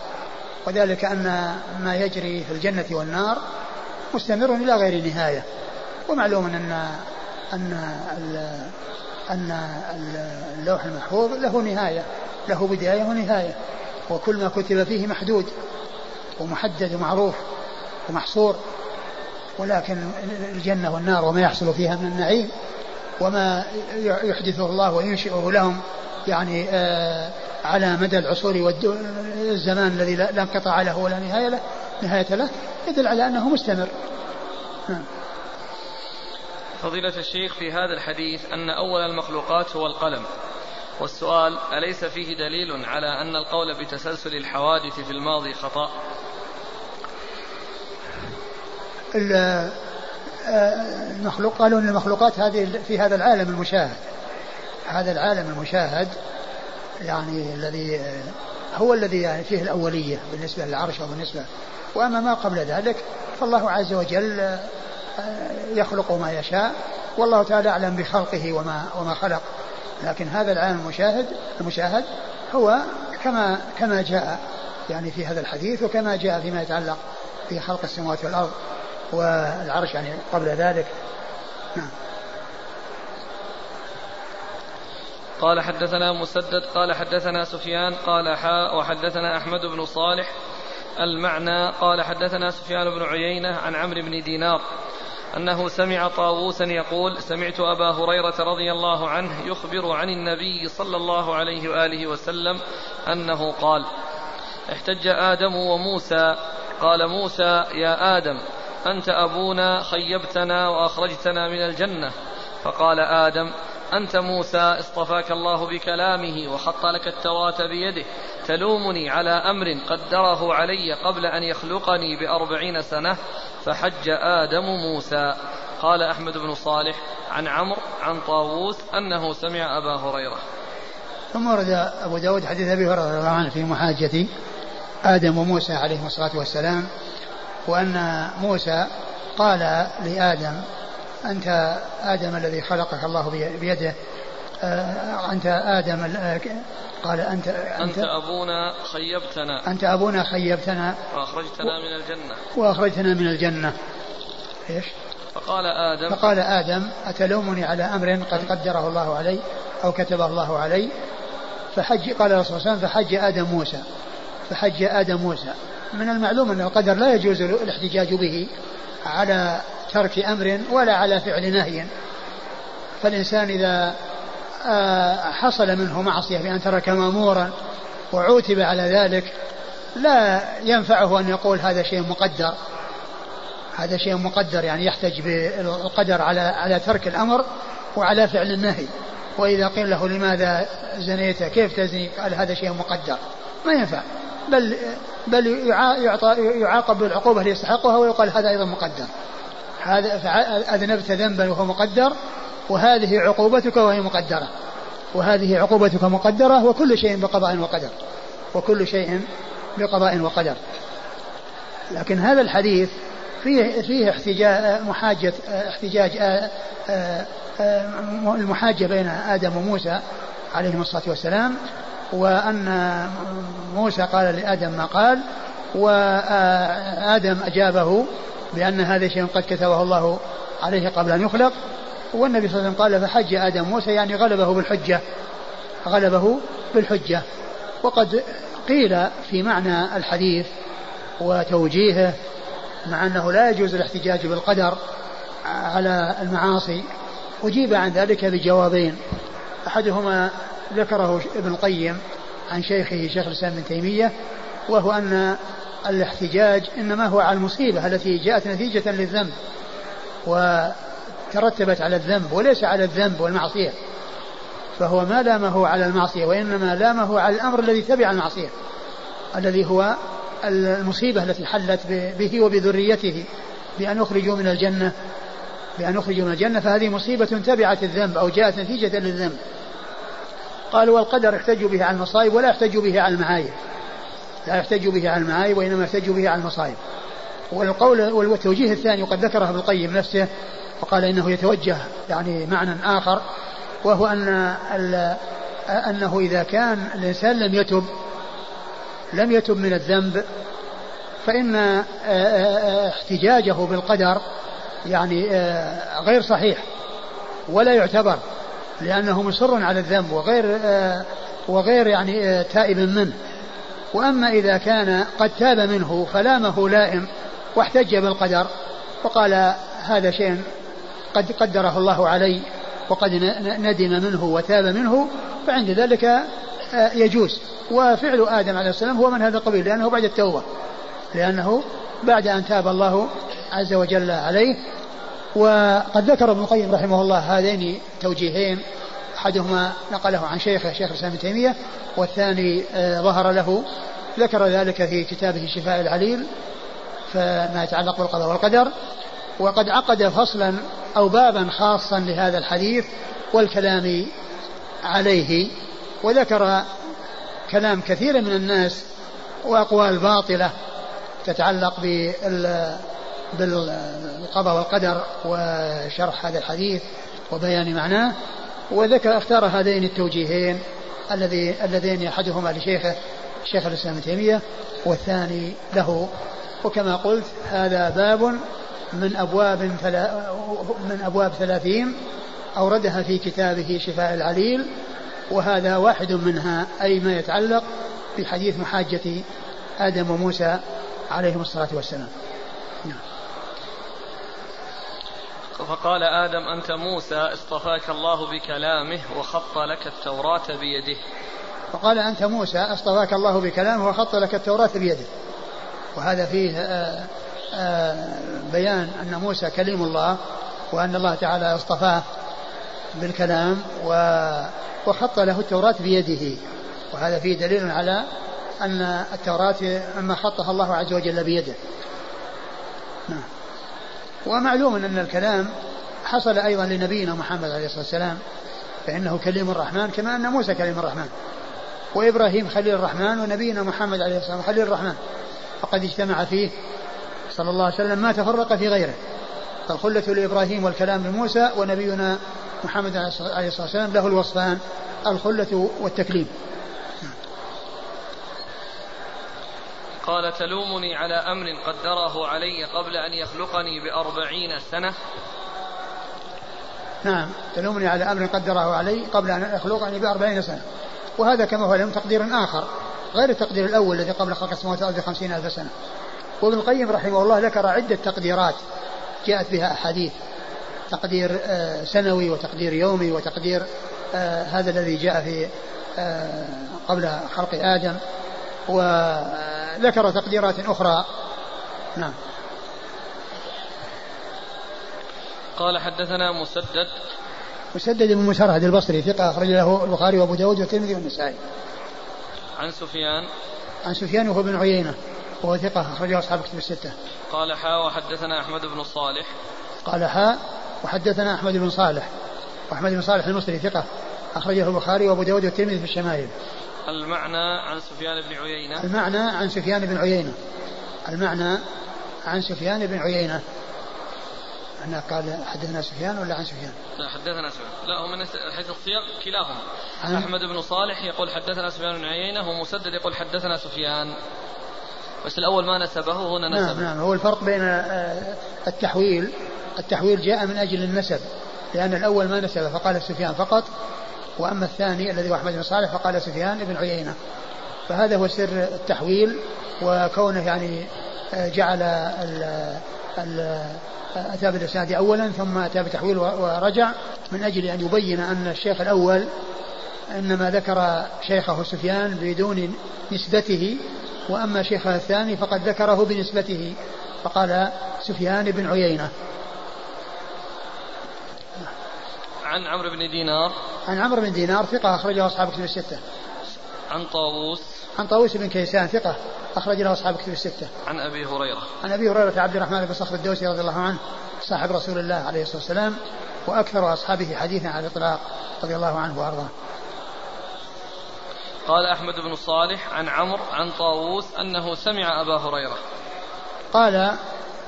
وذلك أن ما يجري في الجنة والنار مستمر إلى غير نهاية. ومعلوم أن أن أن اللوح المحفوظ له نهاية له بداية ونهاية وكل ما كتب فيه محدود ومحدد ومعروف ومحصور ولكن الجنة والنار وما يحصل فيها من النعيم وما يحدثه الله وينشئه لهم يعني آه على مدى العصور والزمان الذي لا انقطاع له ولا نهاية له نهاية له يدل على أنه مستمر نعم.
فضيلة الشيخ في هذا الحديث أن أول المخلوقات هو القلم. والسؤال أليس فيه دليل على أن القول بتسلسل الحوادث في الماضي خطأ؟
المخلوق قالوا إن المخلوقات هذه في هذا العالم المشاهد. هذا العالم المشاهد يعني الذي هو الذي يعني فيه الأولية بالنسبة للعرش وبالنسبة وأما ما قبل ذلك فالله عز وجل يخلق ما يشاء والله تعالى أعلم بخلقه وما وما خلق. لكن هذا العالم المشاهد المشاهد هو كما كما جاء يعني في هذا الحديث وكما جاء فيما يتعلق بخلق السماوات والأرض والعرش يعني قبل ذلك. نعم.
قال حدثنا مسدد قال حدثنا سفيان قال حاء وحدثنا أحمد بن صالح المعنى قال حدثنا سفيان بن عيينة عن عمرو بن دينار أنه سمع طاووسا يقول سمعت أبا هريرة رضي الله عنه يخبر عن النبي صلى الله عليه وآله وسلم أنه قال احتج آدم وموسى. قال موسى يا آدم أنت أبونا خيبتنا وأخرجتنا من الجنة. فقال آدم أنت موسى اصطفاك الله بكلامه وخط لك التوراة بيده. أتلومني على أمر قدره علي قبل أن يخلقني بأربعين سنة. فحج آدم موسى. قال أحمد بن صالح عن عمرو عن طاووس أنه سمع أبا هريرة.
ثم ورد أبو داود حديث أبي هريرة رضي الله عنه في محاجة آدم وموسى عليهم الصلاة والسلام وأن موسى قال لآدم أنت آدم الذي خلقك الله بيده أنت آدم آه،
قال أنت أنت, أنت أبونا خيبتنا.
أنت أبونا خيبتنا.
وأخرجتنا من الجنة.
وأخرجتنا من الجنة. إيش؟
فقال آدم
فقال آدم أتلومني على أمر قد قدره الله علي أو كتبه الله علي؟ فحج قال الرسول صلى الله عليه وسلم فحج آدم موسى. فحج آدم موسى. من المعلوم أن القدر لا يجوز الاحتجاج به على ترك أمر ولا على فعل نهي. فالإنسان إذا آه، حصل منه معصية بأن ترك مأمورا وعوتب على ذلك لا ينفعه أن يقول هذا شيء مقدر. هذا شيء مقدر يعني يحتج بالقدر على على ترك الأمر وعلى فعل النهي. وإذا قيل له لماذا زنيت؟ كيف تزني؟ قال هذا شيء مقدر. ما ينفع. بل بل يعطى يعاقب بالعقوبة اللي يستحقها ويقال هذا أيضا مقدر. هذا أذنبت ذنبا وهو مقدر وهذه عقوبتك وهي مقدرة. وهذه عقوبتك مقدرة وكل شيء بقضاء وقدر. وكل شيء بقضاء وقدر. لكن هذا الحديث فيه فيه احتجاج محاجة احتجاج آه، آه، آه، المحاجة بين آدم وموسى عليهما الصلاة والسلام وأن موسى قال لآدم ما قال وآدم أجابه بأن هذا شيء قد كتبه الله عليه قبل أن يخلق والنبي صلى الله عليه وسلم قال فحج آدم موسى يعني غلبه بالحجة غلبه بالحجة. وقد قيل في معنى الحديث وتوجيهه مع أنه لا يجوز الاحتجاج بالقدر على المعاصي أجيب عن ذلك بجوابين. أحدهما ذكره ابن القيم عن شيخه شيخ الإسلام ابن تيمية وهو أن الاحتجاج إنما هو على المصيبة التي جاءت نتيجة للذنب. وترتبت على الذنب وليس على الذنب والمعصية. فهو ما لامه على المعصية وإنما لامه على الأمر الذي تبع المعصية الذي هو المصيبة التي حلت به وبذريته بأن أخرجوا من الجنة بأن أخرجوا من الجنة فهذه مصيبة تبعت الذنب أو جاءت نتيجة للذنب. قالوا والقدر يحتج به على المصائب ولا يحتج به على المعايب. لا يحتج به على المعايب وإنما يحتج به على المصائب. والقول والتوجيه الثاني وقد ذكره ابن القيم نفسه وقال إنه يتوجه يعني معنى آخر وهو أن أنه إذا كان الإنسان لم يتب لم يتب من الذنب فإن آه، آه، احتجاجه بالقدر يعني آه، غير صحيح ولا يعتبر لأنه مصر على الذنب وغير وغير يعني تائب منه. وأما إذا كان قد تاب منه فلامه لائم واحتج بالقدر وقال هذا شيء قد قدره الله علي وقد ندم منه وتاب منه فعند ذلك يجوز. وفعل آدم عليه السلام هو من هذا القبيل لأنه بعد التوبة لأنه بعد أن تاب الله عز وجل عليه. وقد ذكر ابن القيم رحمه الله هذين توجيهين أحدهما نقله عن شيخه شيخ الإسلام ابن تيمية والثاني آه، ظهر له ذكر ذلك في كتابه شفاء العليل فما يتعلق بالقضاء والقدر. وقد عقد فصلا أو بابا خاصا لهذا الحديث والكلام عليه وذكر كلام كثير من الناس وأقوال باطلة تتعلق بالقضاء والقدر وشرح هذا الحديث وبيان معناه وذكر اختار هذين التوجيهين الذي اللذين أحدهما لشيخه شيخ الإسلام ابن تيمية والثاني له. وكما قلت هذا باب من أبواب من أبواب ثلاثين أوردها في كتابه شفاء العليل وهذا واحد منها أي ما يتعلق بحديث محاجة آدم وموسى عليهم الصلاة والسلام. نعم.
فقال آدم أنت موسى اصطفاك الله بكلامه وخط لك التوراة بيده.
فقال أنت موسى اصطفاك الله بكلامه وخط لك التوراة بيده. وهذا فيه آه، بيان أن موسى كليم الله وأن الله تعالى اصطفاه بالكلام وخط له التوراة بيده. وهذا فيه دليل على أن التوراة أما خطها الله عز وجل بيده. نعم. ومعلوم أن الكلام حصل أيضا لنبينا محمد عليه الصلاة والسلام فإنه كليم الرحمن كما أن موسى كليم الرحمن وإبراهيم خليل الرحمن ونبينا محمد عليه الصلاة والسلام خليل الرحمن. فقد اجتمع فيه صلى الله عليه وسلم ما تفرق في غيره. فالخلة لإبراهيم والكلام لموسى ونبينا محمد عليه الصلاة والسلام له الوصفان الخلة والتكليم.
قال تلومني على أمر قدره علي قبل أن يخلقني بأربعين سنة.
نعم تلومني على أمر قدره علي قبل أن يخلقني بأربعين سنة. وهذا كما هو لهم تقدير آخر غير التقدير الأول الذي قبل خلق السماوات والأرض بخمسين ألف سنة. وابن القيم رحمه الله ذكر عدة تقديرات جاءت بها أحاديث تقدير آه، سنوي وتقدير يومي وتقدير آه، هذا الذي جاء في آه، قبل خلق آدم وذكر تقديرات أخرى. نعم.
قال حدثنا مسدد.
مسدد بن مسرهد البصري ثقة أخرج له البخاري وأبو داود والترمذي والنسائي.
عن سفيان.
عن سفيان وهو بن عيينة. وهو ثقة أخرجه أصحاب كتب الستة.
قال حا وحدثنا أحمد بن صالح.
قال حا وحدثنا أحمد بن صالح. وأحمد بن صالح المصري ثقة أخرجه البخاري وأبو داود والترمذي في الشمائل.
المعنى عن سفيان بن عيينة.
المعنى عن سفيان بن عيينة. المعنى عن سفيان بن عيينة. هنا قال حدثنا سفيان ولا عن سفيان؟
لا حدثنا سفيان. لا هو من حيث السياق كلاهما. أحمد بن صالح يقول حدثنا سفيان بن عيينة ومسدد يقول حدثنا سفيان. بس الأول ما نسبه هنا نسبه.
نعم. نعم هو الفرق بين آه، التحويل التحويل جاء من أجل النسب لأن الأول ما نسب فقال سفيان فقط وأما الثاني الذي هو أحمد بن صالح فقال سفيان بن عيينة. فهذا هو سر التحويل وكونه يعني آه، جعل ال ال أتى بالإسناد أولا ثم أتى بتحويل ورجع من أجل أن يبين أن الشيخ الأول إنما ذكر شيخه سفيان بدون نسبته وأما شيخه الثاني فقد ذكره بنسبته فقال سفيان بن عيينة.
عن عمرو بن دينار.
عن عمرو بن دينار ثقة أخرجه أصحاب كتب الستة.
عن طاووس.
عن طاووس بن كيسان ثقة أخرج له أصحاب كتب الستة.
عن أبي هريرة.
عن أبي هريرة عبد الرحمن بن صخر الدوسي رضي الله عنه صاحب رسول الله عليه الصلاة والسلام وأكثر أصحابه حديثا على الإطلاق رضي الله عنه وأرضاه.
قال أحمد بن صالح عن عمرو عن طاووس أنه سمع أبا هريرة.
قال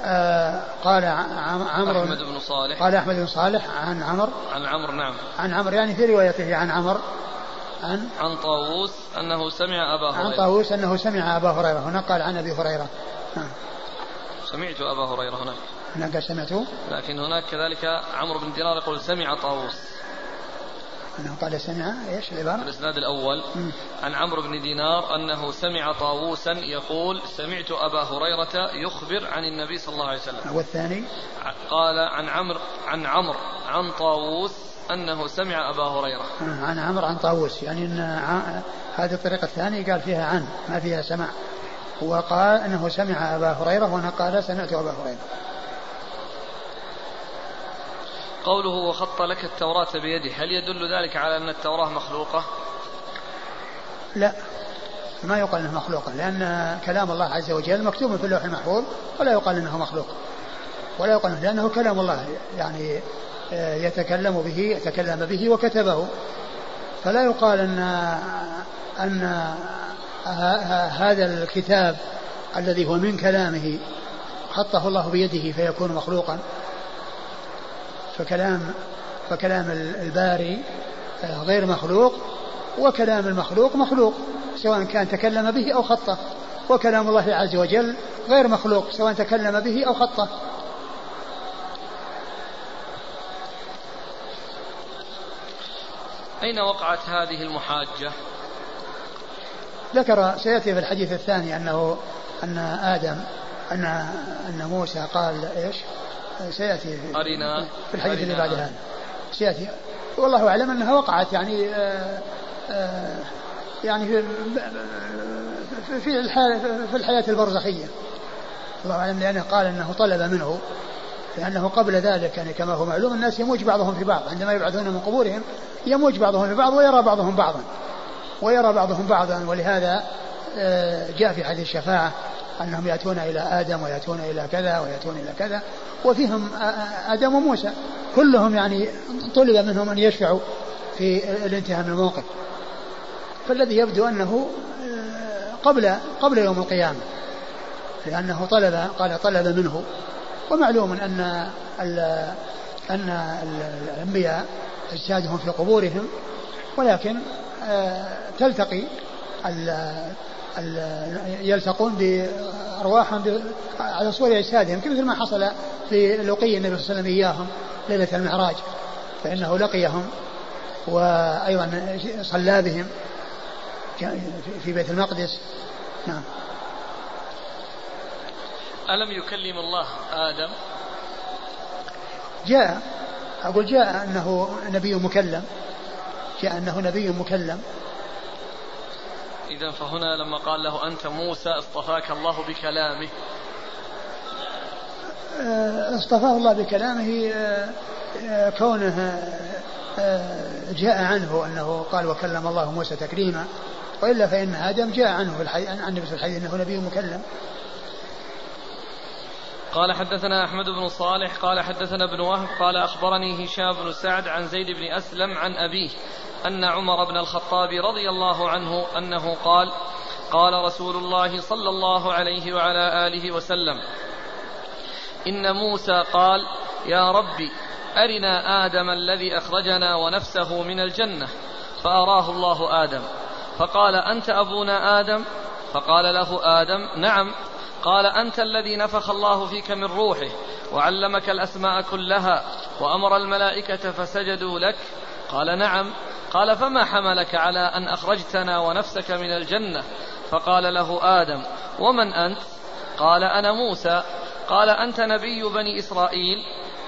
آه قال عمرو
أحمد بن صالح.
قال أحمد بن صالح عن عمرو.
عن عمرو نعم.
عن عمرو يعني في روايته عن عمرو. عن
عن طاووس أنه سمع أبا هريرة.
عن طاووس أنه سمع أبا هريرة. هنا قال عن أبي هريرة.
سمعت أبا هريرة هناك
هناك سمعته.
لكن هناك كذلك عمرو بن دينار يقول سمع طاووس.
أنه قال سمع إيش العبارة؟
الإسناد الأول. م. عن عمرو بن دينار أنه سمع طاووسا يقول سمعت أبا هريرة يخبر عن النبي صلى الله عليه وسلم.
والثاني
قال عن عمرو عن عمرو عن طاووس أنه سمع أبا هريرة.
عن عمرو عن طاووس. يعني أن هذه الطريقة الثانية قال فيها عن ما فيها سمع وقال أنه سمع أبا هريرة وأنا قال سمعت أبا هريرة.
قوله وخط لك التوراة بيده. هل يدل ذلك على أن التوراة مخلوقة؟
لا. ما يقال إنها مخلوقة لأن كلام الله عز وجل مكتوب في اللوح المحفوظ ولا يقال إنه مخلوق. ولا يقال لأنه كلام الله يعني آه، يتكلم به يتكلم به وكتبه. فلا يقال أن أن هذا الكتاب الذي هو من كلامه خطه الله بيده فيكون مخلوقا. فكلام فكلام الباري آه، غير مخلوق وكلام المخلوق مخلوق سواء كان تكلم به أو خطه وكلام الله عز وجل غير مخلوق سواء تكلم به أو خطه
أين وقعت هذه المحاجة؟
ذكر سيأتي في الحديث الثاني أنه أن آدم أن أن موسى قال إيش؟ سيأتي في,
أرنا
في الحديث اللي بعد هذا. سيأتي. والله أعلم أنها وقعت يعني آآ آه، آآ آه، يعني في في في الحياة البرزخية. الله أعلم لأنه قال أنه طلب منه لأنه قبل ذلك يعني كما هو معلوم الناس يموج بعضهم في بعض. عندما يبعثون من قبورهم يموج بعضهم في بعض ويرى بعضهم بعضا. ويرى بعضهم بعضا. ولهذا آه، جاء في حديث الشفاعة أنهم يأتون إلى آدم ويأتون إلى كذا ويأتون إلى كذا وفيهم آدم وموسى. كلهم يعني طلب منهم أن يشفعوا في الانتهاء من الموقف. فالذي يبدو أنه قبل قبل يوم القيامة لأنه طلب قال طلب منه. ومعلوم أن أن الأنبياء أجسادهم في قبورهم ولكن آه، تلتقي يلتقون بأرواحهم على صور أجسادهم مثل ما حصل في لقي النبي صلى الله عليه وسلم إياهم ليلة المعراج فإنه لقيهم وأيضا صلى بهم في بيت المقدس. نعم.
ألم يكلم الله آدم؟
جاء أقول جاء أنه نبي مكلم جاء أنه نبي مكلم.
إذا فهنا لما قال له أنت موسى اصطفاك الله بكلامه.
آه، اصطفاه الله بكلامه آه، آه، كونه جاء عنه أنه قال وكلم الله موسى تكريما وإلا فإن آدم جاء عنه عن النبي في الحديث أنه نبي مكلم.
قال حدثنا أحمد بن صالح قال حدثنا ابن وهب قال أخبرني هشام بن سعد عن زيد بن أسلم عن أبيه أن عمر بن الخطاب رضي الله عنه أنه قال قال رسول الله صلى الله عليه وعلى آله وسلم إن موسى قال يا ربي أرنا آدم الذي أخرجنا ونفسه من الجنة فأراه الله آدم. فقال أنت أبونا آدم؟ فقال له آدم نعم. قال أنت الذي نفخ الله فيك من روحه وعلمك الأسماء كلها وأمر الملائكة فسجدوا لك؟ قال نعم. قال فما حملك على أن أخرجتنا ونفسك من الجنة؟ فقال له آدم ومن أنت؟ قال أنا موسى. قال أنت نبي بني إسرائيل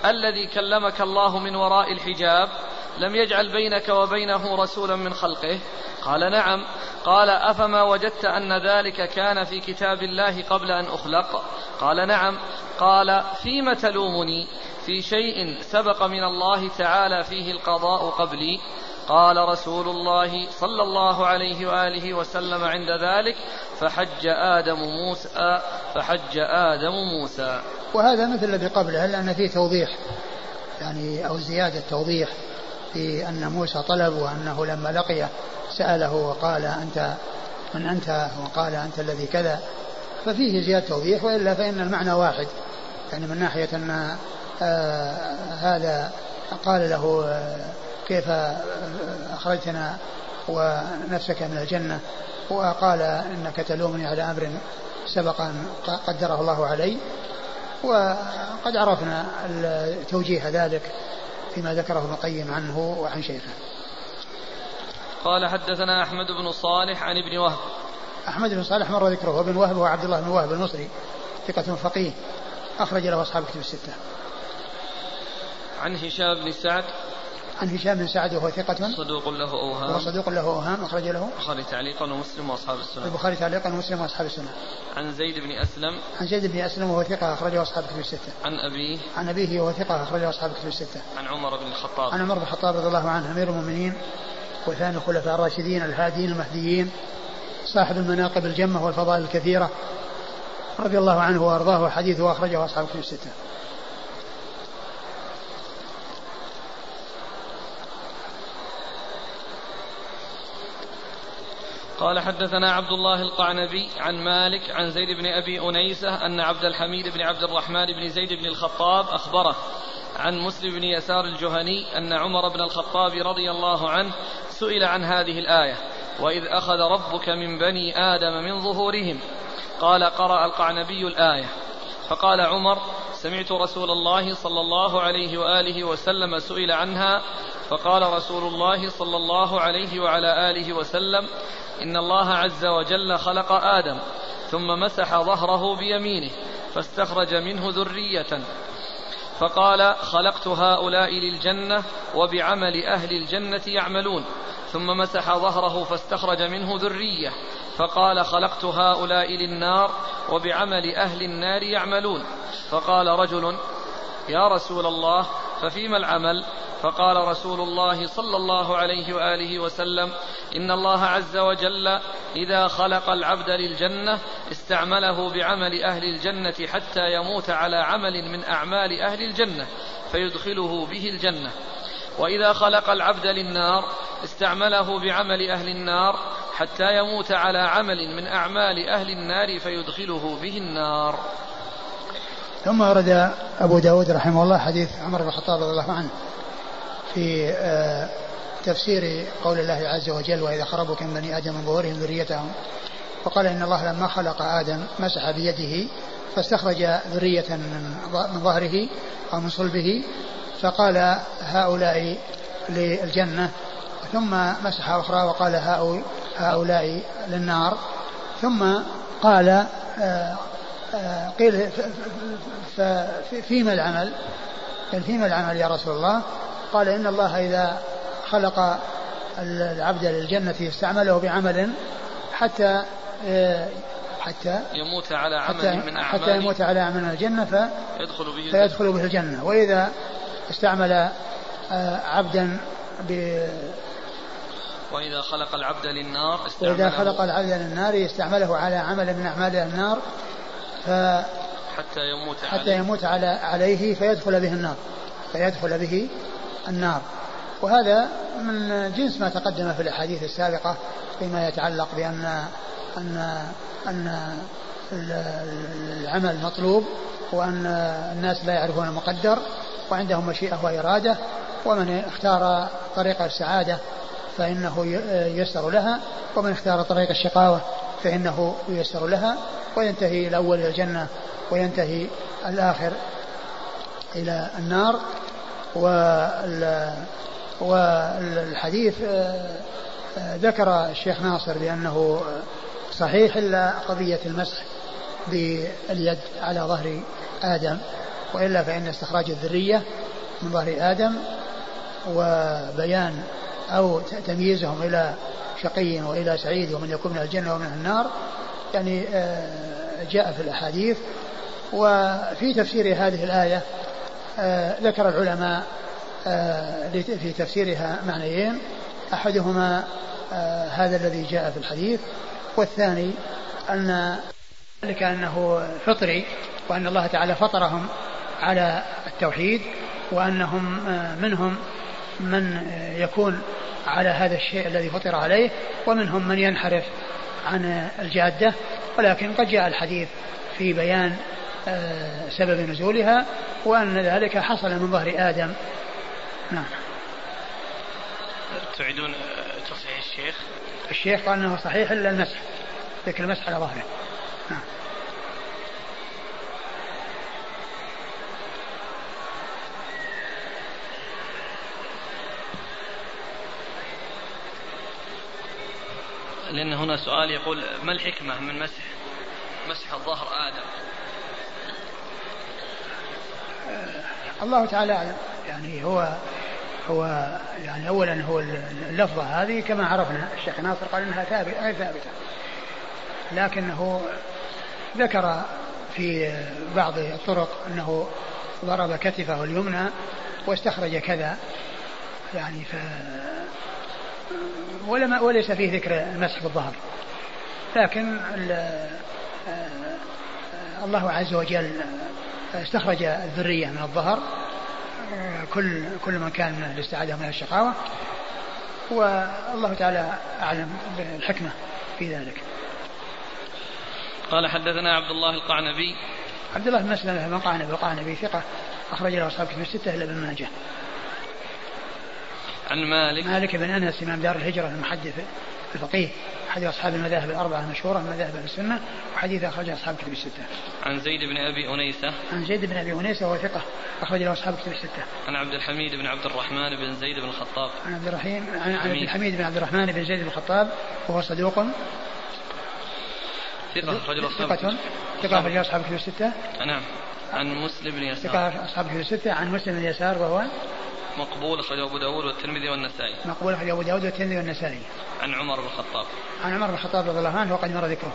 الذي كلمك الله من وراء الحجاب؟ لم يجعل بينك وبينه رسولا من خلقه؟ قال نعم. قال أفما وجدت أن ذلك كان في كتاب الله قبل أن أخلق؟ قال نعم. قال فيم تلومني؟ في شيء سبق من الله تعالى فيه القضاء قبلي؟ قال رسول الله صلى الله عليه وآله وسلم عند ذلك فحج آدم موسى فحج آدم موسى.
وهذا مثل الذي قبله لأن فيه توضيح يعني أو زيادة توضيح. في أن موسى طلب وأنه لما لقيه سأله وقال أنت من أنت وقال أنت الذي كذا ففيه زيادة توضيح وإلا فإن المعنى واحد. يعني من ناحية أن آه هذا قال له آه كيف أخرجتنا ونفسك من الجنة؟ وقال إنك تلومني على أمر سبق أن قدره الله علي. وقد عرفنا توجيه ذلك. فيما ذكره ابن القيم عنه وعن شيخه.
قال حدثنا أحمد بن صالح عن ابن وهب.
أحمد بن صالح مر ذكره وابن وهب هو عبد الله بن وهب المصري ثقة فقيه أخرج له أصحاب كتب الستة.
عن هشام بن سعد
عن هشام بن سعد وهو ثقة.
صدوق له أوهام.
وهو صدوق له أوهام أخرج له.
البخاري تعليقا ومسلم وأصحاب السنة.
البخاري تعليقا ومسلم وأصحاب السنة.
عن زيد بن أسلم.
عن زيد بن أسلم وهو ثقة أخرجه أصحاب كتب الستة.
عن أبيه.
عن أبيه وهو ثقة أخرجه أصحاب كتب الستة.
عن عمر بن الخطاب.
عن عمر بن الخطاب رضي الله عنه أمير المؤمنين وثاني الخلفاء الراشدين الهاديين المهديين صاحب المناقب الجمة والفضائل الكثيرة رضي الله عنه وأرضاه وحديثه أخرجه أصحاب كتب الستة.
قال حدثنا عبد الله القعنبي عن مالك عن زيد بن أبي أنيسة أن عبد الحميد بن عبد الرحمن بن زيد بن الخطاب أخبره عن مسلم بن يسار الجهني أن عمر بن الخطاب رضي الله عنه سئل عن هذه الآية وإذ أخذ ربك من بني آدم من ظهورهم. قال قرأ القعنبي الآية فقال عمر سمعت رسول الله صلى الله عليه وآله وسلم سئل عنها فقال رسول الله صلى الله عليه وعلى آله وسلم إن الله عز وجل خلق آدم ثم مسح ظهره بيمينه فاستخرج منه ذرية. فقال خلقت هؤلاء للجنة وبعمل أهل الجنة يعملون ثم مسح ظهره فاستخرج منه ذرية. فقال خلقت هؤلاء للنار وبعمل أهل النار يعملون. فقال رجل يا رسول الله ففيما العمل؟ فقال رسول الله صلى الله عليه وآله وسلم إن الله عز وجل إذا خلق العبد للجنة استعمله بعمل أهل الجنة حتى يموت على عمل من أعمال أهل الجنة فيدخله به الجنة. وإذا خلق العبد للنار استعمله بعمل أهل النار حتى يموت على عمل من أعمال أهل النار فيدخله به النار.
ثم ورد أبو داود رحمه الله حديث عمر بن الخطاب رضي الله عنه في آه، تفسير قول الله عز وجل وإذا خربوا من بني آدم من ظهورهم ذريتهم. وقال إن الله لما خلق آدم مسح بيده فاستخرج ذرية من ظهره أو من صلبه فقال هؤلاء للجنة ثم مسح أخرى وقال هؤلاء للنار ثم قال آه، آه، قيل فيما العمل؟ قال فيما العمل يا رسول الله؟ قال إن الله إذا خلق العبد للجنة استعمله بعمل حتى آه، حتى
يموت على عمل من أعمال
حتى يموت على عمل الجنة
فيدخل به
فيدخل به الجنة. وإذا استعمل عبدا ب
وإذا خلق العبد للنار
وإذا خلق العبد للنار يستعمله على عمل من أعمال النار ف
حتى يموت
حتى عليه. يموت على عليه فيدخل به النار. فيدخل به النار. وهذا من جنس ما تقدم في الأحاديث السابقة فيما يتعلق بأن أن أن العمل مطلوب وأن الناس لا يعرفون المقدر. وعندهم مشيئة وإرادة ومن اختار طريق السعادة فإنه ييسر لها ومن اختار طريق الشقاوة فإنه ييسر لها وينتهي الأول إلى الجنة وينتهي الآخر إلى النار. والحديث آه، ذكر الشيخ ناصر بأنه صحيح إلا قضية المسح باليد على ظهر آدم. وإلا فإن استخراج الذرية من ظهر آدم وبيان أو تمييزهم إلى شقي وإلى سعيد ومن يكون من الجنة ومن النار. يعني آه، جاء في الأحاديث. وفي تفسير هذه الآية آه، ذكر العلماء آه، في تفسيرها معنيين. أحدهما هذا الذي جاء في الحديث. والثاني أن ذلك أنه فطري وأن الله تعالى فطرهم. على التوحيد وأنهم منهم من يكون على هذا الشيء الذي فطر عليه ومنهم من ينحرف عن الجادة. ولكن قد جاء الحديث في بيان آه، سبب نزولها وأن ذلك حصل من ظهر آدم. نعم.
تعيدون تصحيح الشيخ؟
الشيخ قال أنه صحيح إلا المسح ذكر المسح على ظهره.
لأن هنا سؤال يقول ما الحكمة من مسح مسح الظهر آدم؟
الله تعالى أعلم. يعني هو هو يعني أولا هو اللفظة هذه كما عرفنا الشيخ ناصر قال إنها ثابتة غير ثابتة. لكنه ذكر في بعض الطرق أنه ضرب كتفه اليمنى واستخرج كذا. يعني ف ولما وليس فيه ذكر المسح بالظهر. لكن آه، الله عز وجل استخرج الذرية من الظهر آه، كل كل من كان من الاستعادة من الشقاوة. والله تعالى أعلم بالحكمة في ذلك.
قال حدثنا عبد الله القعنبي.
عبد الله بن مسلمة بن قعنبي القعنبي ثقة أخرج له أصحاب كتب الستة إلا ابن ماجه.
عن مالك
مالك بن أنس إمام دار الهجرة المحدث الفقيه أحد أصحاب المذاهب الأربعة المشهورة من مذاهب أهل السنة وحديث أخرجه أصحاب كتب الستة.
عن زيد بن أبي أنيسة.
عن زيد بن أبي أنيسة وهو ثقة أخرج له أصحاب كتب الستة.
عن عبد الحميد بن عبد الرحمن بن زيد بن الخطاب.
عن عبد الرحيم عن عبد الحميد بن عبد الرحمن بن زيد بن الخطاب وهو صدوق.
ثقة رجل أصحاب
ثقة ثقة رجل أصحاب كتب الستة.
نعم. عن مسلم بن يسار.
ثقة أصحاب كتب الستة عن مسلم بن يسار وهو
مقبول أخرجه أبو داود والترمذي والنسائي.
مقبول أخرجه أبو داود والترمذي والنسائي.
عن عمر بن الخطاب.
عن عمر بن الخطاب رضي الله عنه وقد مر ذكره.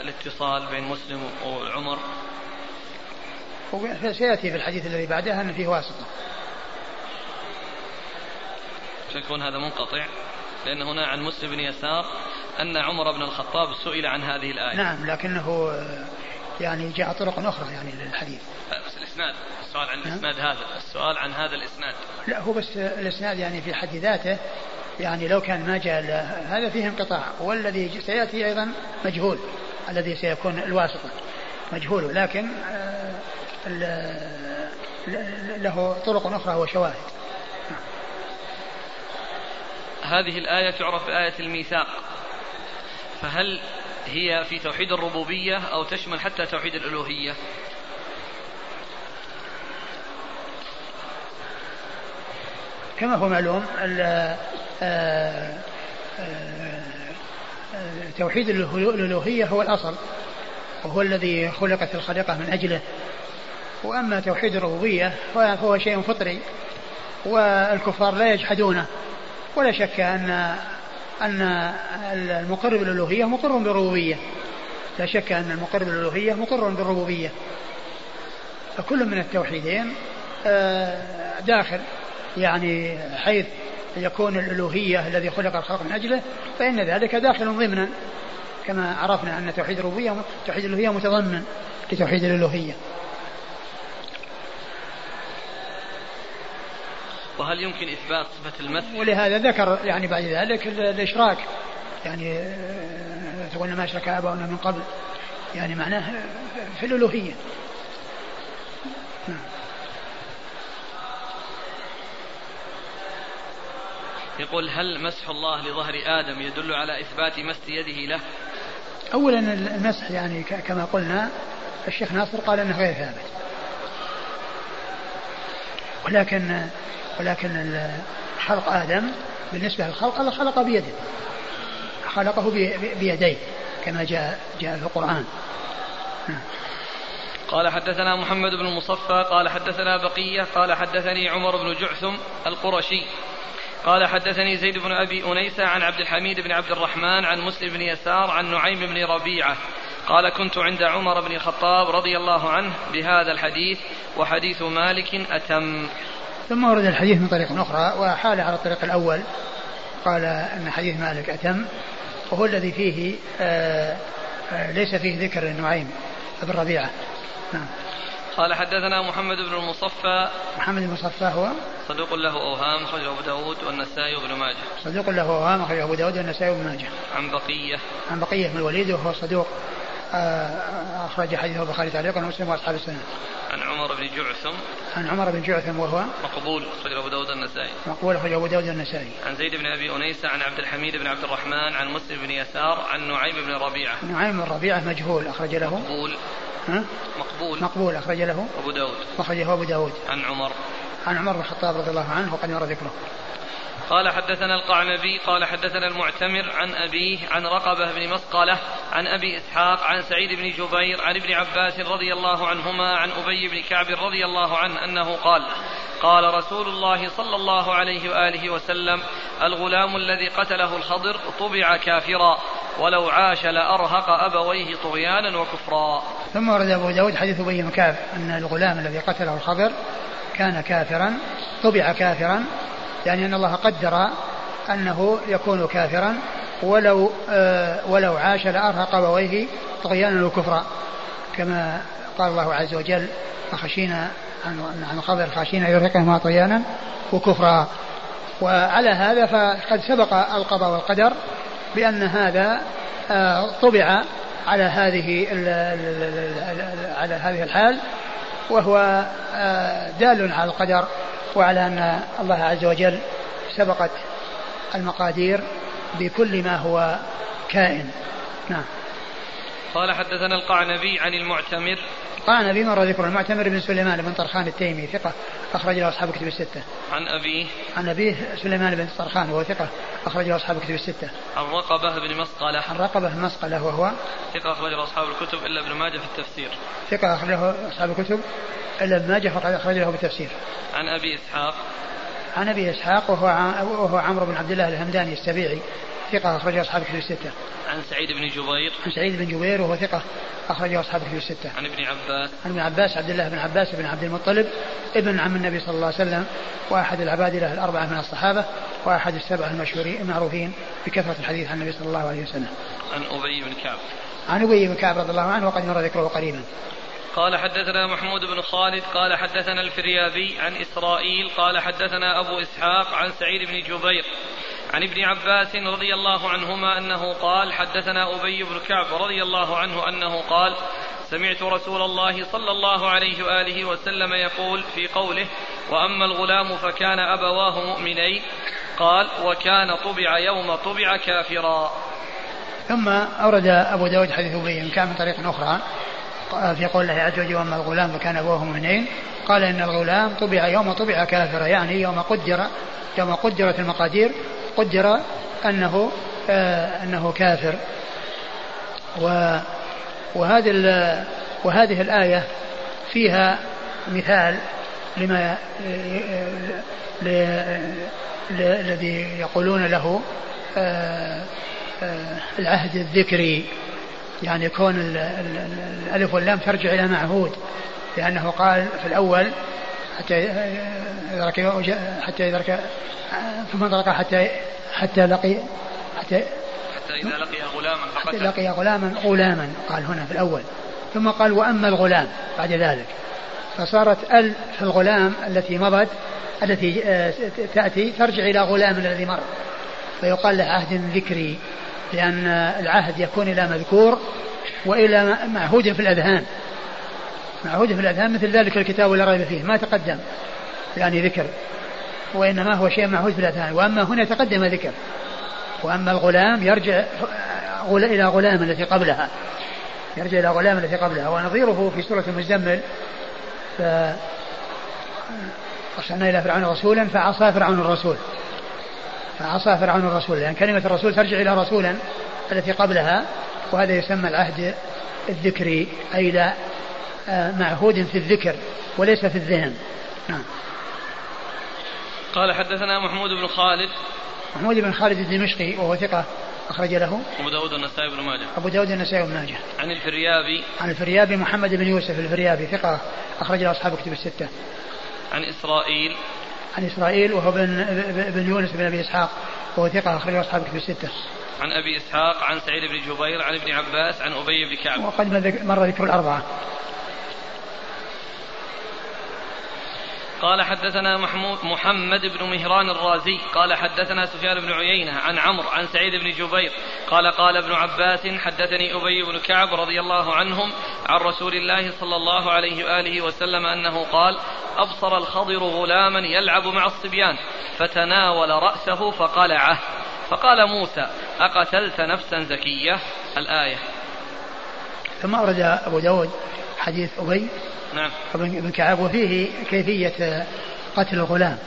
الاتصال بين مسلم وعمر.
سيأتي في الحديث الذي بعده أن فيه واسطة.
يكون هذا منقطع لأن هنا عن مسلم بن يسار أن عمر بن الخطاب سئل عن هذه الآية.
نعم لكنه يعني جاء طرق أخرى يعني للحديث.
الإسناد السؤال عن الإسناد هذا السؤال عن هذا الإسناد.
لا هو بس الإسناد يعني في حد ذاته يعني لو كان ما جاء هذا فيه انقطاع والذي سيأتي أيضا مجهول الذي سيكون الواسطة مجهول لكن آه، له طرق أخرى وشواهد.
هذه الآية تعرف بآية الميثاق فهل هي في توحيد الربوبية أو تشمل حتى توحيد الألوهية؟
كما هو معلوم آه، آه، توحيد الألوهية هو الأصل وهو الذي خلقت الخليقة من أجله. وأما توحيد الربوبية فهو شيء فطري والكفار لا يجحدونه. ولا شك أن أن المقر بالألوهية مقر بالربوبية. لا شك أن المقر بالألوهية مقر بالربوبية. فكل من التوحيدين آه، داخل. يعني حيث يكون الألوهية الذي خلق الخلق من أجله فإن ذلك داخل ضمنا كما عرفنا أن توحيد الربوبية توحيد الألوهية متضمن لتوحيد الألوهية.
وهل يمكن إثبات صفة المثل؟
ولهذا ذكر يعني بعد ذلك الإشراك. يعني آه، تقول ما أشرك آباؤنا من قبل. يعني معناه في الألوهية. نعم.
يقول هل مسح الله لظهر آدم يدل على إثبات مس يده له؟
أولا المسح يعني كما قلنا الشيخ ناصر قال أنه غير ثابت. ولكن ولكن خلق آدم بالنسبة للخلق الله خلق بيده. خلقه بيديه كما جاء جاء في القرآن.
قال حدثنا محمد بن المصفى قال حدثنا بقية قال حدثني عمر بن جعثم القرشي. قال حدثني زيد بن أبي أنيسة عن عبد الحميد بن عبد الرحمن عن مسلم بن يسار عن نعيم بن ربيعة. قال كنت عند عمر بن الخطاب رضي الله عنه بهذا الحديث وحديث مالك أتم.
ثم ورد الحديث من طريق أخرى وحال على الطريق الأول. قال أن حديث مالك أتم وهو الذي فيه آآ آه، آآ آه، ليس فيه ذكر النعيم بن ربيعة.
نعم. قال حدثنا محمد بن المصفى
محمد بن المصفى هو
صدوق له أوهام أخرجه أبو داود والنسائي وابن ماجه
صدوق له أوهام أخرجه أبو داود والنسائي وابن ماجه
عن بقية
عن بقية بن الوليد وهو صدوق آه، أخرج حديثه البخاري تعليقا ومسلم وأصحاب السنة.
عن عمر بن جعثم.
عن عمر بن جعثم وهو
مقبول أخرج أبو داود النسائي.
مقبول أخرج أبو داود النسائي.
عن زيد بن أبي أنيسة عن عبد الحميد بن عبد الرحمن عن مسلم بن يسار عن نعيم بن ربيعة.
نعيم بن ربيعة مجهول أخرج له.
مقبول.
ها؟
مقبول.
مقبول أخرج له.
أبو داود.
أخرجه أبو داود.
عن عمر.
عن عمر بن الخطاب رضي الله عنه وقد مر ذكره.
قال حدثنا القعنبي قال حدثنا المعتمر عن أبيه عن رقبة بن مسقلة عن أبي إسحاق عن سعيد بن جبير عن ابن عباس رضي الله عنهما عن أبي بن كعب رضي الله عنه أنه قال قال رسول الله صلى الله عليه وآله وسلم الغلام الذي قتله الخضر طبع كافرا ولو عاش لأرهق أبويه طغيانا وكفرا.
ثم ورد أبو داود حديث أبي كعب أن الغلام الذي قتله الخضر كان كافرا طبع كافرا يعني أن الله قدر أنه يكون كافرا ولو آه ولو عاش لأرهق أبويه طغيانا وكفرا. كما قال الله عز وجل فخشينا عن خبر خشينا يرهقهما طغيانا وكفرا. وعلى هذا فقد سبق القضاء والقدر بأن هذا آه طبع على هذه على هذه الحال وهو آه دال على القدر وعلى أن الله عز وجل سبقت المقادير بكل ما هو كائن. نعم.
قال حدثنا القعنبي عن المعتمر
القعنبي مر ذكر المعتمر بن سليمان بن طرخان التيمي ثقة أخرج له أصحاب كتب الستة.
عن أبيه
عن أبيه سليمان بن طرخان وهو ثقة أخرج له أصحاب كتب الستة.
عن رقبة بن مسقلة.
عن رقبة بن مسقلة وهو
ثقة أخرج له أصحاب الكتب إلا ابن ماجه في التفسير.
ثقة أخرج له أصحاب الكتب إلا ابن ماجه فقد أخرج له بالتفسير.
عن أبي إسحاق.
عن أبي إسحاق وهو وهو عمرو بن عبد الله الهمداني السبيعي ثقة أخرجه أصحاب الكتب الستة.
عن سعيد بن جبير.
عن سعيد بن جبير وهو ثقة أخرجه أصحاب الكتب الستة.
عن ابن عباس.
عن ابن عباس عبد الله بن عباس بن عبد المطلب ابن عم النبي صلى الله عليه وسلم وأحد العبادلة الأربعة من الصحابة وأحد السبعة المشهورين المعروفين بكثرة الحديث عن النبي صلى الله عليه وسلم
عن أبي بن كعب
عن أبي بن كعب رضي الله عنه وقد مر ذكره قريبا
قال حدثنا محمود بن خالد قال حدثنا الفريابي عن إسرائيل قال حدثنا أبو إسحاق عن سعيد بن جبير عن ابن عباس رضي الله عنهما أنه قال حدثنا أبي بن كعب رضي الله عنه أنه قال سمعت رسول الله صلى الله عليه وآله وسلم يقول في قوله وأما الغلام فكان أبواه مؤمنين قال وكان طبع يوم طبع كافرا.
ثم أورد أبو داود حديث أبي كان من طريق أخرى في قول الله عز وجل وأما الغلام فكان ابوه مؤمنين قال إن الغلام طبع يوم طبع كافرا يعني يوم قدر يوم قدرت المقادير قدر أنه آه أنه كافر. و وهذه وهذه الآية فيها مثال لما الذي يقولون له آه، آه، العهد الذكري. يعني كون الألف واللام ترجع إلى معهود. لأنه قال في الأول حتى إذا حتى إذا ثم انطلق حتى حتى لقي
حتى حتى إذا لقي غلاما
حتى لقي غلاما غلاما قال هنا في الأول. ثم قال وأما الغلام بعد ذلك. فصارت ال في الغلام التي مضت التي آه، تأتي ترجع إلى غلام الذي مر. فيقال له عهد ذكري لأن العهد يكون إلى مذكور وإلى معهود في الأذهان. معهود في الأذهان مثل ذلك الكتاب لا ريب فيه ما تقدم يعني ذكر وإنما هو شيء معهود في الأذهان وأما هنا تقدم ذكر وأما الغلام يرجع إلى غلام التي قبلها يرجع إلى غلام التي قبلها ونظيره في سورة المزمل ف أرسلنا إلى فرعون رسولا فعصى فرعون الرسول فعصى فرعون الرسول لأن كلمة الرسول ترجع إلى رسولا التي قبلها وهذا يسمى العهد الذكري أي آه، معهود في الذكر وليس في الذهن. نعم
قال حدثنا محمود بن خالد.
محمود بن خالد الدمشقي وهو ثقة أخرج له.
أبو داود النسائي بن ماجه.
أبو داود النسائي بن ماجه.
عن الفريابي.
عن الفريابي محمد بن يوسف الفريابي ثقة أخرج له أصحاب كتب الستة.
عن إسرائيل.
عن إسرائيل وهو بن, بن يونس بن أبي إسحاق وهو ثقة أخرجه أصحاب كتب الستة.
عن أبي إسحاق عن سعيد بن جبير عن ابن عباس عن أبي بن كعب.
وقد مر ذكر الأربعة.
قال حدثنا محمود محمد بن مهران الرازي قال حدثنا سفيان بن عيينة عن عمرو عن سعيد بن جبير قال قال ابن عباس حدثني أبي بن كعب رضي الله عنهم عن رسول الله صلى الله عليه وآله وسلم أنه قال أبصر الخضر غلاما يلعب مع الصبيان فتناول رأسه فقلعه فقال موسى أقتلت نفسا زكية؟ الآية.
ثم أورد أبو داود حديث أبي
نعم.
إبن كعب وفيه كيفية قتل الغلام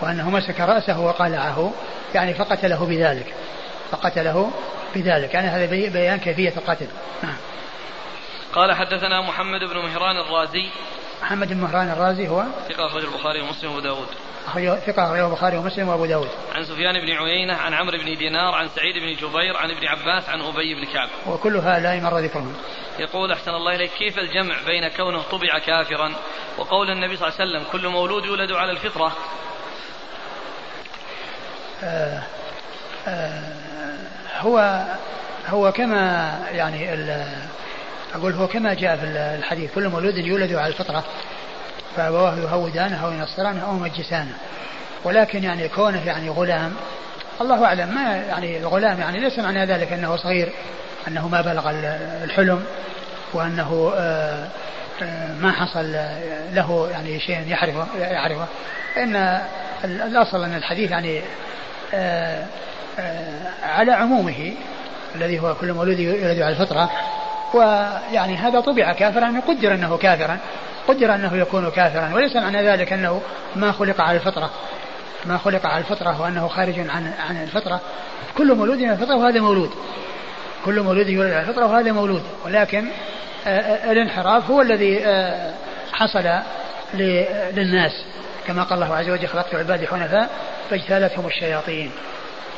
وأنه مسك رأسه وقلعه يعني فقتله بذلك فقتله بذلك يعني هذا بيان كيفية القتل. نعم.
قال حدثنا محمد بن مهران الرازي.
محمد بن مهران الرازي هو؟
ثقة أخرج البخاري ومسلم وأبو داود.
ثقة أخرجه البخاري ومسلم وأبو داود.
عن سفيان بن عيينة عن عمرو بن دينار عن سعيد بن جبير عن ابن عباس عن أبي بن كعب.
وكلها لا يمر ذكرهم
يقول أحسن الله إليك كيف الجمع بين كونه طبع كافرا؟ وقول النبي صلى الله عليه وسلم كل مولود يولد على الفطرة.
آه آه هو هو كما يعني أقول هو كما جاء في الحديث كل مولود يولد على الفطرة. فأبواه يهودانه أو ينصرانه أو يمجسانه ولكن يعني كونه يعني غلام الله أعلم ما يعني الغلام يعني ليس معنى ذلك أنه صغير أنه ما بلغ الحلم وأنه آه، آه، ما حصل له يعني شيء يعرفه يعرفه. إن الأصل أن الحديث يعني آه، على عمومه الذي هو كل مولود يولد على الفطرة ويعني هذا طبع كافرا قدر أنه كافرا. قدر أنه يكون كافرا وليس معنى ذلك أنه ما خلق على الفطرة. ما خلق على الفطرة وأنه خارج عن عن الفطرة. كل مولود من الفطرة وهذا مولود. كل مولود يولد على الفطرة وهذا مولود. ولكن آه، آه، الانحراف هو الذي آه، حصل للناس. كما قال الله عز وجل خلقت عبادي حنفاء فاجتالتهم الشياطين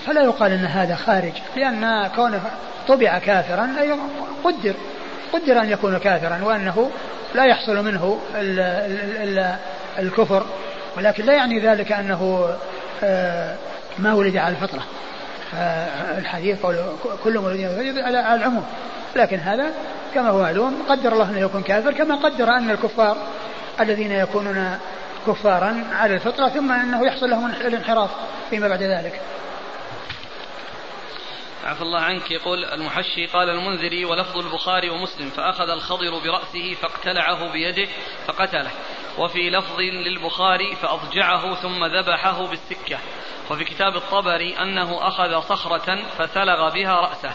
فلا يقال إن هذا خارج لأن كونه طبع كافرا أي قدر. قدر أن يكون كافرا وأنه لا يحصل منه ال ال ال الكفر ولكن لا يعني ذلك أنه ما ولد على الفطرة الحديث قول كل مولود على العموم لكن هذا كما هو معلوم قدر الله انه يكون كافر كما قدر أن الكفار الذين يكونون كفارا على الفطرة ثم أنه يحصل لهم الانحراف فيما بعد ذلك.
عفى الله عنك يقول المحشي قال المنذري ولفظ البخاري ومسلم فأخذ الخضر برأسه فاقتلعه بيده فقتله. وفي لفظ للبخاري فأضجعه ثم ذبحه بالسكة. وفي كتاب الطبري أنه أخذ صخرة فثلغ بها رأسه.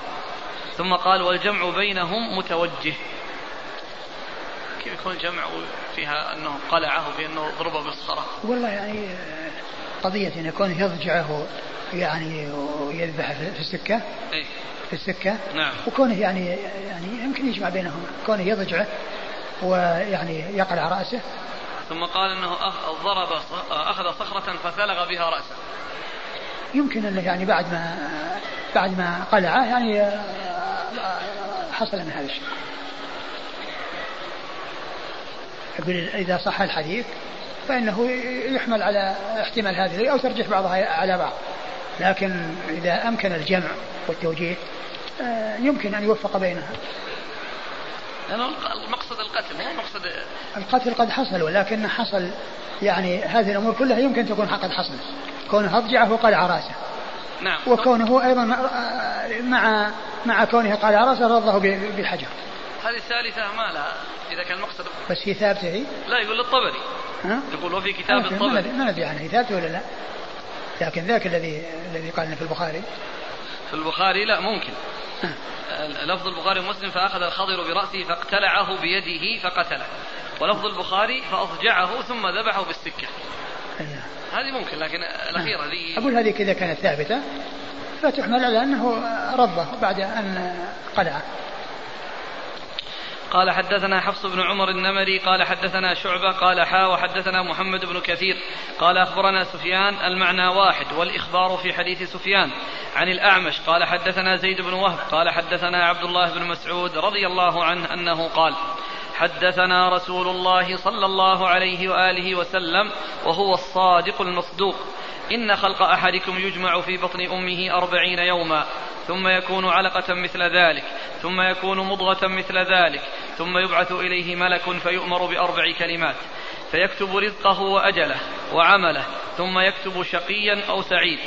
ثم قال والجمع بينهم متوجه. كيف يكون الجمع فيها أنه قلعه بأنه ضربه بالصخرة؟
والله يعني قضية أن يكون يضجعه يعني ويذبح في السكة.
إيه؟
في السكة.
نعم.
وكونه يعني يعني يمكن يجمع بينهم. كونه يضجعه ويعني يقلع رأسه.
ثم قال إنه ضرب أخذ صخرة فثلغ بها رأسه.
يمكن أنه يعني بعد ما بعد ما قلعه يعني حصل من هذا الشيء. يقول إذا صح الحديث فإنه يحمل على احتمال هذه أو ترجح بعضها على بعض. لكن إذا أمكن الجمع والتوجيه آه، يمكن أن يوفق بينها.
لأنه المقصد القتل مو مقصد
القتل قد حصل ولكن حصل يعني هذه الأمور كلها يمكن تكون قد حصلت كونه أضجعه وقلع رأسه.
نعم.
وكونه أيضا مع مع كونه قلع رأسه رضه بحجر.
هذه الثالثة ما لها إذا كان المقصد
بس هي ثابتة هي؟
لا يقول للطبري.
ها؟
يقول وفي كتاب الطبري.
ما ندري عنها. هي ثابتة ولا لا؟ لكن ذاك الذي الذي قال في البخاري.
في البخاري لا ممكن. <laughs> لفظ البخاري ومسلم فأخذ الخضر برأسه فاقتلعه بيده فقتله. ولفظ البخاري فأضجعه ثم ذبحه بالسكة.
أيه.
هذه ممكن لكن الأخيرة ذي
أقول هذه كذا كانت ثابتة فتحمل على أنه ربه بعد أن قلعه.
قال حدثنا حفص بن عمر النمري قال حدثنا شعبة قال حا وحدثنا محمد بن كثير. قال أخبرنا سفيان المعنى واحد والإخبار في حديث سفيان. عن الأعمش قال حدثنا زيد بن وهب قال حدثنا عبد الله بن مسعود رضي الله عنه أنه قال حدثنا رسول الله صلى الله عليه وآله وسلم وهو الصادق المصدوق. إن خلق أحدكم يجمع في بطن أمه أربعين يوما. ثم يكون علقة مثل ذلك ثم يكون مضغة مثل ذلك ثم يبعث إليه ملك فيؤمر بأربع كلمات. فيكتب رزقه وأجله وعمله ثم يكتب شقيا أو سعيد.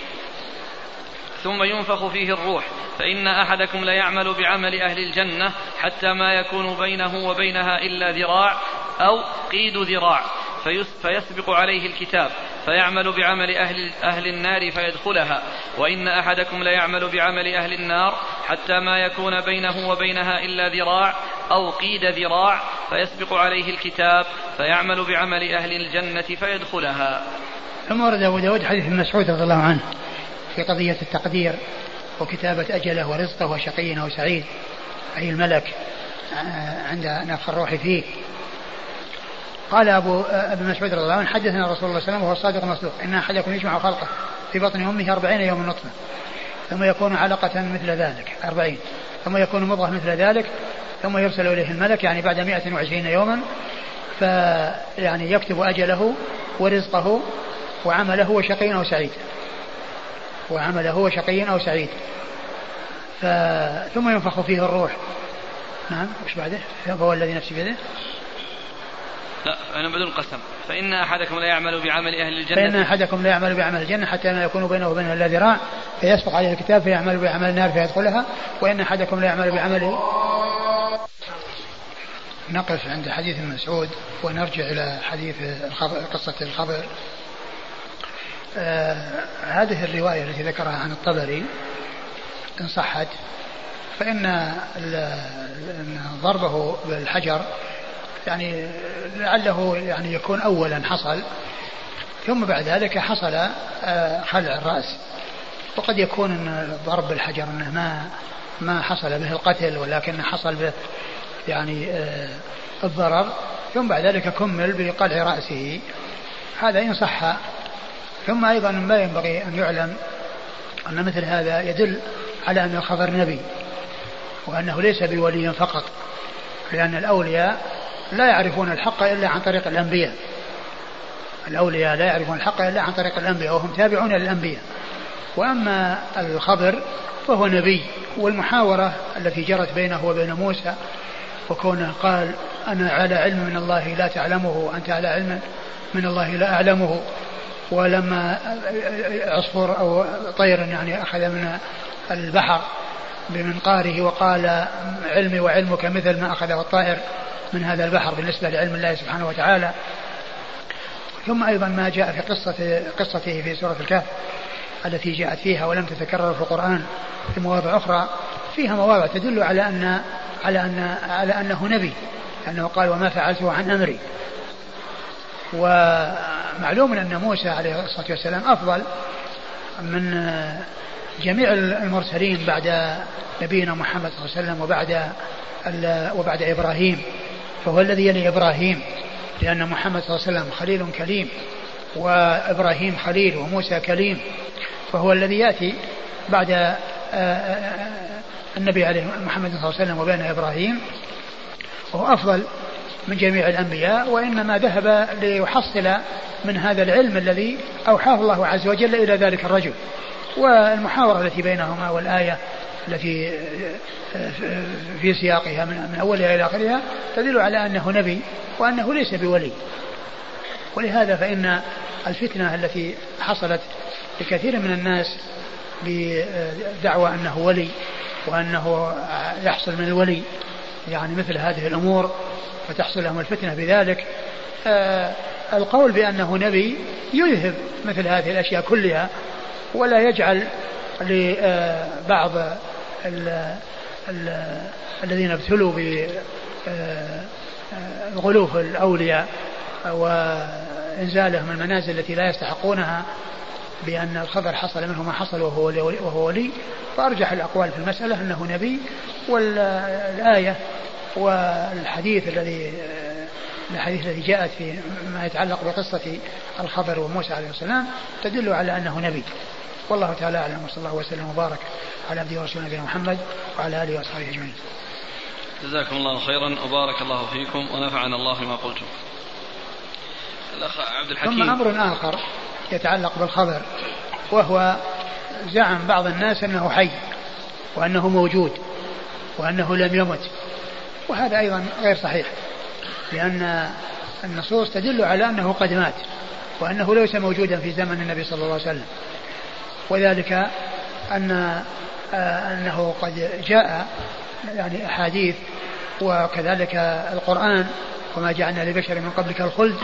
ثم ينفخ فيه الروح. فإن أحدكم ليعمل بعمل أهل الجنة حتى ما يكون بينه وبينها إلا ذراع أو قيد ذراع. فيسبق عليه الكتاب فيعمل بعمل أهل, أهل النار فيدخلها. وإن أحدكم ليعمل بعمل أهل النار حتى ما يكون بينه وبينها إلا ذراع أو قيد ذراع فيسبق عليه الكتاب فيعمل بعمل أهل الجنة فيدخلها.
ثم ورد أبو داود حديث مسعود رضي الله عنه في قضية التقدير وكتابة أجله ورزقه وشقي أو سعيد أي الملك آه، عند نفخ الروح فيه. قال أبو آه، ابن مسعود رضي الله عنه حدثنا رسول الله صلى الله عليه وسلم وهو الصادق المصدوق إن أحدكم يجمع خلقه في بطن أمه أربعين يوم نطفة ثم يكون علقة مثل ذلك أربعين ثم يكون مضغة مثل ذلك ثم يرسل إليه الملك يعني بعد مائة وعشرين يوما فيعني يكتب أجله ورزقه وعمله وشقي أو سعيد. وعمله هو شقي أو سعيد. ف... ثم ينفخ فيه الروح. نعم وش بعده؟ فهو الذي نفسي بيده.
لا أنا بدون قسم. فإن أحدكم لا يعمل بعمل أهل الجنة
فإن أحدكم لا يعمل بعمل الجنة حتى ما يكون بينه وبينها إلا ذراع فيسبق عليه الكتاب فيعمل بعمل النار فيدخلها. وإن أحدكم لا يعمل بعمل نقف عند حديث مسعود ونرجع إلى حديث الخبر قصة الخبر. آه هذه الرواية التي ذكرها عن الطبري إن صحت فإن ضربه بالحجر يعني لعله يعني يكون أولا حصل ثم بعد ذلك حصل آه خلع الرأس. وقد يكون ضرب بالحجر إنه ما ما حصل به القتل ولكن حصل به يعني آه الضرر. ثم بعد ذلك كمل بقلع رأسه. هذا إن صح. ثم أيضا ما ينبغي أن يعلم أن مثل هذا يدل على أن الخبر نبي وأنه ليس بولي فقط لأن الأولياء لا يعرفون الحق إلا عن طريق الأنبياء. الأولياء لا يعرفون الحق إلا عن طريق الأنبياء وهم تابعون للأنبياء. وأما الخضر فهو نبي والمحاورة التي جرت بينه وبين موسى وكونه قال أنا على علم من الله لا تعلمه وأنت على علم من الله لا أعلمه. ولما عصفور أو طير يعني أخذ من البحر بمنقاره وقال علمي وعلمك مثل ما أخذه الطائر. من هذا البحر بالنسبة لعلم الله سبحانه وتعالى. ثم أيضا ما جاء في قصة قصته في سورة الكهف التي جاءت فيها ولم تتكرر في القرآن في مواضع أخرى. فيها مواضع تدل على أن على أن على أنه نبي أنه قال وما فعلته عن أمري. ومعلوم أن موسى عليه الصلاة والسلام أفضل من جميع المرسلين بعد نبينا محمد صلى الله عليه وسلم وبعد وبعد إبراهيم. فهو الذي يلي إبراهيم لأن محمد صلى الله عليه وسلم خليل كليم وإبراهيم خليل وموسى كليم فهو الذي يأتي بعد آه، آه، آه، النبي عليه محمد صلى الله عليه وسلم وبين إبراهيم وهو أفضل من جميع الأنبياء وإنما ذهب ليحصل من هذا العلم الذي أوحاه الله عز وجل إلى ذلك الرجل. والمحاورة التي بينهما والآية التي في سياقها من أولها إلى آخرها تدل على أنه نبي وأنه ليس بولي. ولهذا فإن الفتنة التي حصلت لكثير من الناس بدعوى أنه ولي وأنه يحصل من الولي يعني مثل هذه الأمور فتحصل لهم الفتنة بذلك آه، القول بأنه نبي يذهب مثل هذه الأشياء كلها ولا يجعل لبعض الذين ابتلوا بغلوف الأولياء وإنزالهم المنازل التي لا يستحقونها بأن الخبر حصل منه ما حصل وهو وهو ولي. فأرجح الأقوال في المسألة أنه نبي والآية والحديث الذي الحديث الذي جاءت في ما يتعلق بقصة الخبر وموسى عليه السلام تدل على أنه نبي. والله تعالى أعلم وصلى الله وسلم وبارك على عبده ورسوله نبينا محمد وعلى آله وأصحابه أجمعين.
جزاكم الله خيرا وبارك الله فيكم ونفعنا الله بما قلتم.
الأخ عبد الحكيم. ثم أمر آخر يتعلق بالخبر وهو زعم بعض الناس أنه حي وأنه موجود وأنه لم يمت وهذا أيضا غير صحيح لأن النصوص تدل على أنه قد مات وأنه ليس موجودا في زمن النبي صلى الله عليه وسلم. وذلك أن آه، أنه قد جاء يعني أحاديث وكذلك القرآن وما جعلنا لبشر من قبلك الخلد.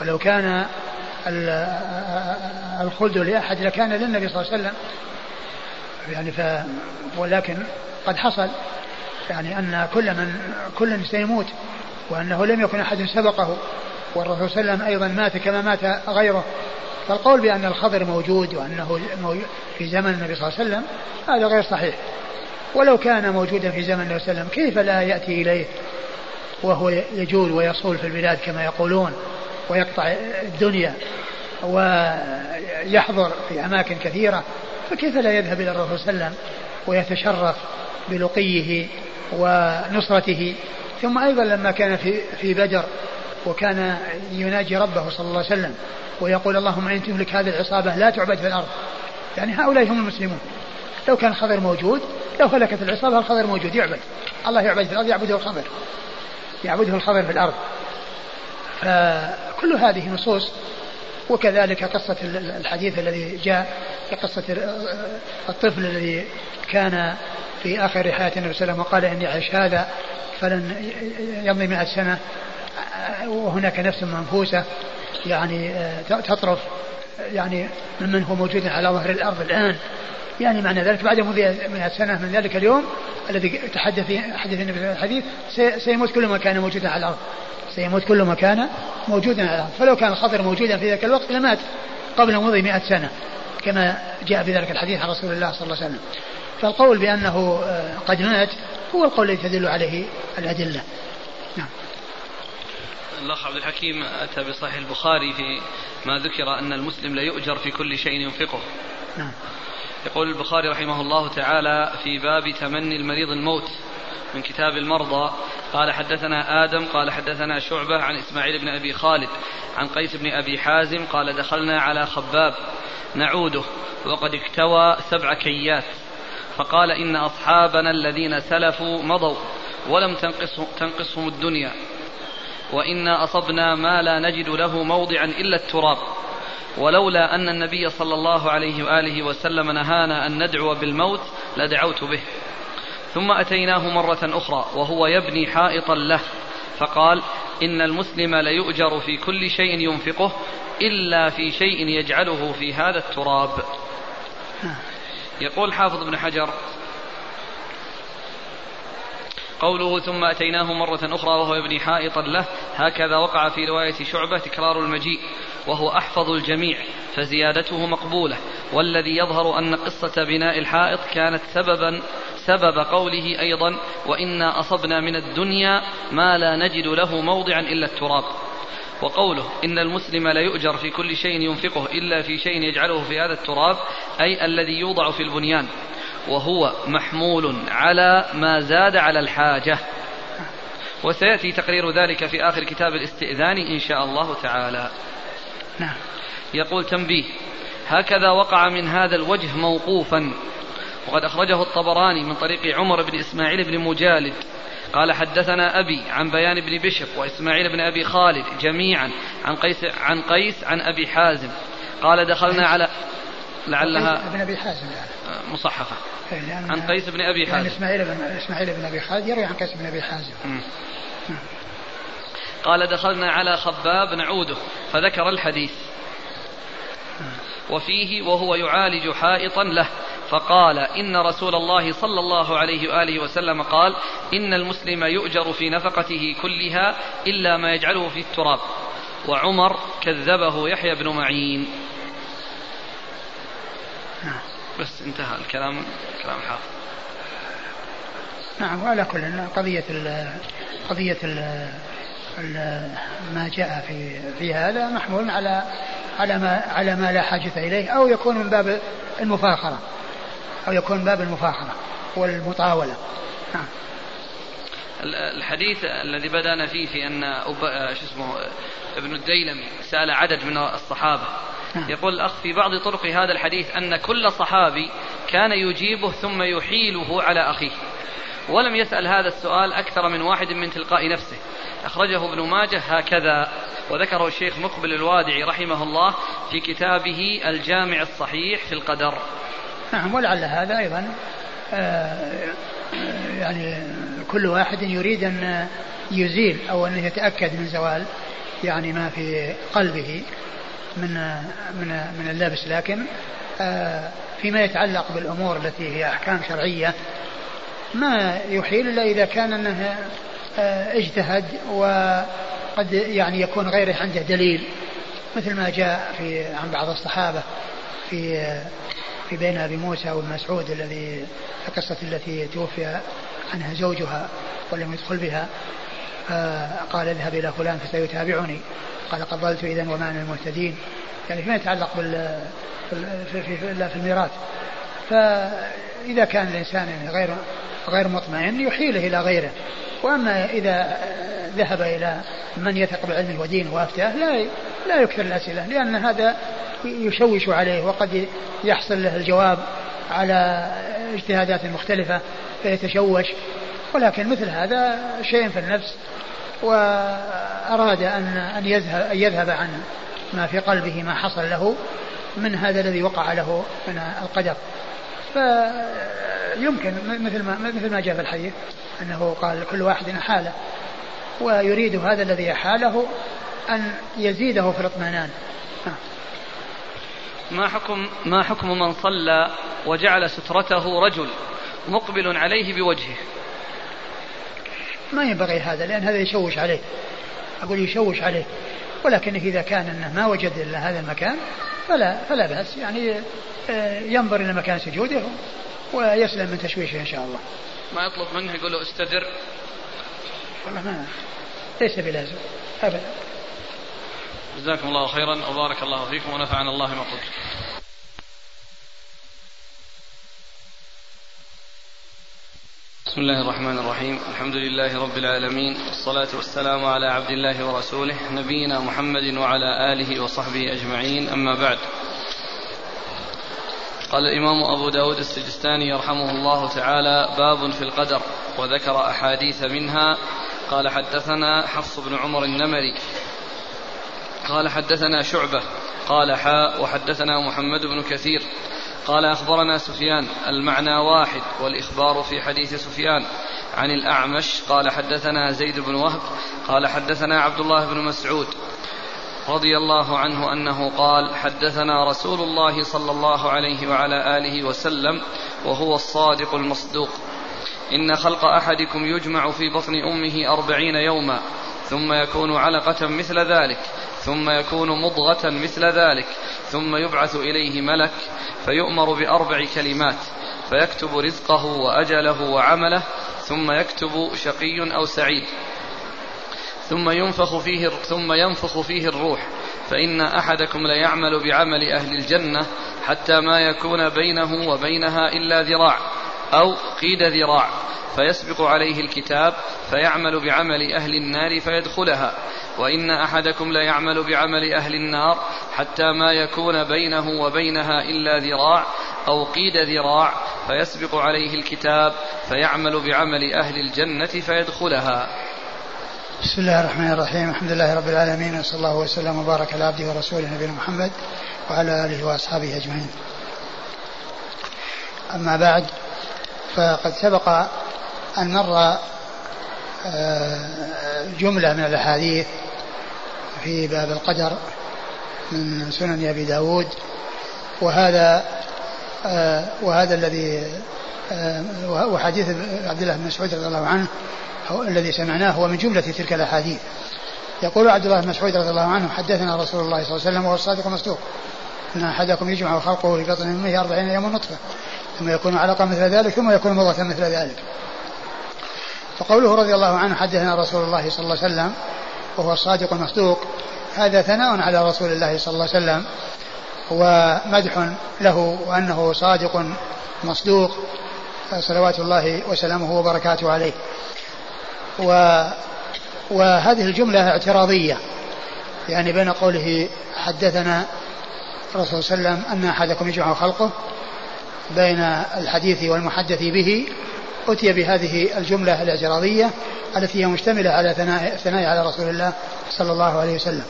ولو كان الخلد لأحد لكان للنبي صلى الله عليه وسلم. يعني ف ولكن قد حصل يعني أن كل من كل سيموت وأنه لم يكن أحد سبقه. والرسول صلى الله عليه وسلم أيضا مات كما مات غيره. فالقول بأن الخضر موجود وأنه في زمن النبي صلى الله عليه وسلم هذا غير صحيح. ولو كان موجودا في زمن النبي صلى الله عليه وسلم كيف لا يأتي إليه وهو يجول ويصول في البلاد كما يقولون ويقطع الدنيا ويحضر في أماكن كثيرة؟ فكيف لا يذهب إلى الرسول صلى الله عليه وسلم ويتشرف بلقيه ونصرته؟ ثم أيضا لما كان في في بدر وكان يناجي ربه صلى الله عليه وسلم ويقول اللهم إن تملك هذه العصابة لا تعبد في الأرض. يعني هؤلاء هم المسلمون. لو كان الخضر موجود لو هلكت العصابة الخضر موجود يعبد. الله يعبد في الأرض يعبده الخضر. يعبده الخضر في الأرض. فكل هذه نصوص وكذلك قصة الحديث الذي جاء قصة الطفل الذي كان في آخر حياة النبي صلى الله عليه وسلم وقال إني أعيش هذا فلن يمضي مئة سنة وهناك نفس منفوسة. يعني تطرف يعني ممن هو موجود على ظهر الأرض الآن. يعني معنى ذلك بعد مضي 100 سنة من ذلك اليوم الذي تحدث حدث النبي في الحديث سيموت كل ما كان موجودا على الأرض. سيموت كل ما كان موجودا على الأرض. فلو كان الخضر موجودا في ذاك الوقت لمات قبل مضي 100 سنة كما جاء في ذلك الحديث عن رسول الله صلى الله عليه وسلم. فالقول بأنه آه، قد مات هو القول الذي تدل عليه الأدلة.
الأخ عبد الحكيم أتى بصحيح البخاري في ما ذكر أن المسلم لا يؤجر في كل شيء ينفقه. نعم. يقول البخاري رحمه الله تعالى في باب تمني المريض الموت من كتاب المرضى قال حدثنا آدم قال حدثنا شعبة عن إسماعيل بن أبي خالد عن قيس بن أبي حازم قال دخلنا على خباب نعوده وقد اكتوى سبع كيات فقال إن أصحابنا الذين سلفوا مضوا ولم تنقصهم, تنقصهم الدنيا. وإنا أصبنا ما لا نجد له موضعا إلا التراب. ولولا أن النبي صلى الله عليه وآله وسلم نهانا أن ندعو بالموت لدعوت به. ثم أتيناه مرة أخرى وهو يبني حائطا له فقال إن المسلم ليؤجر في كل شيء ينفقه إلا في شيء يجعله في هذا التراب. يقول حافظ ابن حجر قوله ثم أتيناه مرة أخرى وهو يبني حائطا له هكذا وقع في رواية شعبة تكرار المجيء وهو أحفظ الجميع فزيادته مقبولة والذي يظهر أن قصة بناء الحائط كانت سببا سبب قوله أيضا وإنا أصبنا من الدنيا ما لا نجد له موضعا إلا التراب وقوله إن المسلم لا يؤجر في كل شيء ينفقه إلا في شيء يجعله في هذا التراب أي الذي يوضع في البنيان وهو محمول على ما زاد على الحاجة. وسيأتي تقرير ذلك في آخر كتاب الاستئذان إن شاء الله تعالى. نعم. يقول تنبيه هكذا وقع من هذا الوجه موقوفا. وقد أخرجه الطبراني من طريق عمر بن إسماعيل بن مجالد. قال حدثنا أبي عن بيان بن بشر وإسماعيل بن أبي خالد جميعا عن قيس عن قيس عن أبي حازم. قال دخلنا على لعلها
ابن أبي حازم يعني.
مصحفة إيه، عن قيس بن أبي حازم.
إسماعيل بن إسماعيل بن أبي خالد يروي عن قيس بن أبي حازم.
قال دخلنا على خباب نعوده فذكر الحديث. وفيه وهو يعالج حائطا له فقال إن رسول الله صلى الله عليه وآله وسلم قال إن المسلم يؤجر في نفقته كلها إلا ما يجعله في التراب. وعمر كذبه يحيى بن معين. بس انتهى الكلام كلام حافظ.
نعم وعلى كل قضية ال قضية ال ما جاء في في هذا محمول على على ما على ما لا حاجة إليه أو يكون من باب المفاخرة أو يكون من باب المفاخرة والمطاولة. نعم.
الحديث الذي بدأنا فيه في أن شو اسمه ابن الديلمي سأل عدد من الصحابة. يقول الأخ في بعض طرق هذا الحديث أن كل صحابي كان يجيبه ثم يحيله على أخيه. ولم يسأل هذا السؤال أكثر من واحد من تلقاء نفسه. أخرجه ابن ماجه هكذا وذكره الشيخ مقبل الوادعي رحمه الله في كتابه الجامع الصحيح في القدر.
نعم ولعل هذا أيضا آه، يعني كل واحد يريد أن يزيل أو أن يتأكد من زوال يعني ما في قلبه. من من من اللبس لكن آه، فيما يتعلق بالأمور التي هي أحكام شرعية ما يحيل إلا إذا كان أنه آه، اجتهد وقد يعني يكون غيره عنده دليل مثل ما جاء في عن بعض الصحابة في في بين أبي موسى والمسعود الذي القصة التي توفي عنها زوجها ولم يدخل بها. آه، قال اذهب إلى فلان فسيتابعني. قال قبلت إذا وما من المهتدين. يعني فيما يتعلق بال في, في, في, في الميراث. فإذا كان الإنسان يعني غير غير مطمئن يحيله إلى غيره. وأما إذا ذهب إلى من يثق بعلمه ودينه وأفتاه لا لا يكثر الأسئلة لأن هذا يشوش عليه وقد يحصل له الجواب على اجتهادات مختلفة فيتشوش. ولكن مثل هذا شيء في النفس وأراد أن أن يذهب أن يذهب عن ما في قلبه ما حصل له من هذا الذي وقع له من القدر. فيمكن مثل ما مثل ما جاء في الحديث أنه قال كل واحد حاله ويريد هذا الذي حاله أن يزيده في الاطمئنان.
ما حكم ما حكم من صلى وجعل سترته رجل مقبل عليه بوجهه؟
ما ينبغي هذا لأن هذا يشوش عليه. أقول يشوش عليه. ولكن إذا كان أنه ما وجد إلا هذا المكان فلا فلا بأس. يعني آه، ينظر إلى مكان سجوده ويسلم من تشويشه إن شاء الله.
ما يطلب منه يقول له استدر.
والله ما ليس بلازم. أبدا.
جزاكم الله خيرا. وبارك الله فيكم ونفعنا الله ما قلت. بسم الله الرحمن الرحيم. الحمد لله رب العالمين والصلاة والسلام على عبد الله ورسوله نبينا محمد وعلى آله وصحبه أجمعين أما بعد. قال الإمام أبو داود السجستاني يرحمه الله تعالى باب في القدر وذكر أحاديث منها. قال حدثنا حفص بن عمر النمري. قال حدثنا شعبة. قال حاء. وحدثنا محمد بن كثير. قال أخبرنا سفيان المعنى واحد والإخبار في حديث سفيان. عن الأعمش قال حدثنا زيد بن وهب قال حدثنا عبد الله بن مسعود رضي الله عنه أنه قال حدثنا رسول الله صلى الله عليه وعلى آله وسلم وهو الصادق المصدوق. إن خلق أحدكم يجمع في بطن أمه أربعين يوما ثم يكون علقة مثل ذلك ثم يكون مضغة مثل ذلك ثم يبعث إليه ملك فيؤمر بأربع كلمات فيكتب رزقه وأجله وعمله ثم يكتب شقي أو سعيد ثم ينفخ فيه ثم ينفخ فيه الروح فإن أحدكم ليعمل بعمل أهل الجنة حتى ما يكون بينه وبينها إلا ذراع أو قيد ذراع فيسبق عليه الكتاب فيعمل بعمل أهل النار فيدخلها وإن أحدكم ليعمل بعمل أهل النار حتى ما يكون بينه وبينها إلا ذراع أو قيد ذراع فيسبق عليه الكتاب فيعمل بعمل أهل الجنة فيدخلها.
بسم الله الرحمن الرحيم الحمد لله رب العالمين وصلى الله وسلم وبارك على عبده ورسوله نبينا محمد وعلى آله وأصحابه أجمعين. أما بعد فقد سبق أن مر آه، جملة من الأحاديث في باب القدر من سنن أبي داود وهذا آه، وهذا الذي آه، وحديث عبد الله بن مسعود رضي الله عنه الذي سمعناه هو من جملة تلك الأحاديث. يقول عبد الله بن مسعود رضي الله عنه حدثنا رسول الله صلى الله عليه وسلم وهو الصادق المصدوق. أن أحدكم يجمع خلقه في بطن أمه أربعين يوما نطفة ثم يكون علقة مثل ذلك ثم يكون مضغة مثل ذلك. فقوله رضي الله عنه حدثنا رسول الله صلى الله عليه وسلم وهو الصادق المصدوق هذا ثناء على رسول الله صلى الله عليه وسلم ومدح له وأنه صادق مصدوق صلوات الله وسلامه وبركاته عليه. و وهذه الجملة اعتراضية يعني بين قوله حدثنا الرسول صلى الله عليه وسلم أن أحدكم يجمع خلقه بين الحديث والمحدث به أتي بهذه الجملة الاعتراضية التي هي مشتملة على ثناء, على رسول الله صلى الله عليه وسلم.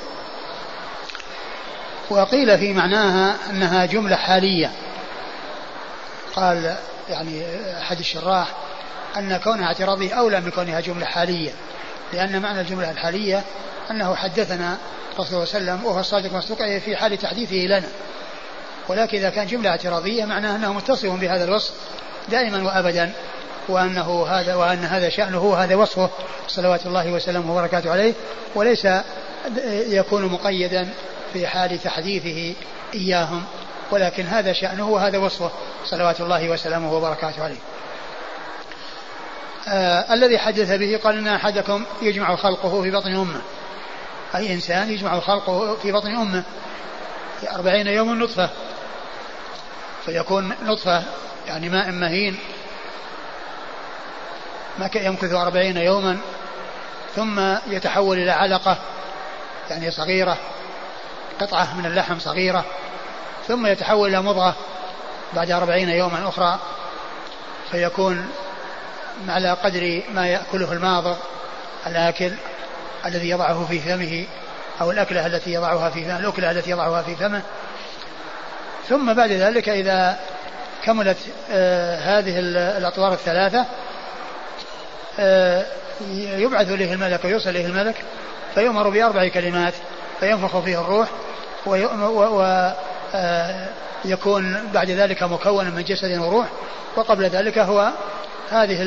وقيل في معناها أنها جملة حالية. قال يعني أحد الشراح أن كونها اعتراضية أولى من كونها جملة حالية لأن معنى الجملة الحالية أنه حدثنا رسول الله صلى الله عليه وسلم وهو الصادق المصدوق في حال تحديثه لنا. ولكن إذا كان جملة اعتراضية معناه أنه متصف بهذا الوصف دائما وأبدا. وأنه هذا وأن هذا شأنه هذا وصفه. صلوات الله وسلامه وبركاته عليه. وليس يكون مقيدا في حال تحديثه إياهم ولكن هذا شأنه وهذا وصفه. صلوات الله وسلامه وبركاته عليه. آه الذي حدث به قال إن أحدكم يجمع خلقه في بطن أمه. أي إنسان يجمع خلقه في بطن أمه. في أربعين يوما نطفة. فيكون نطفة يعني ماء مهين. يمكث أربعين يوما ثم يتحول إلى علقة يعني صغيرة قطعة من اللحم صغيرة ثم يتحول إلى مضغة بعد أربعين يوما أخرى فيكون على قدر ما يأكله الماضغ الآكل الذي يضعه في فمه أو الأكلة التي يضعها في فمه الأكلة التي يضعها في فمه. ثم بعد ذلك إذا كملت آه هذه الأطوار الثلاثة يبعث إليه الملك ويوصل إليه الملك فيؤمر بأربع كلمات فينفخ فيه الروح ويكون آه بعد ذلك مكونا من جسد وروح وقبل ذلك هو هذه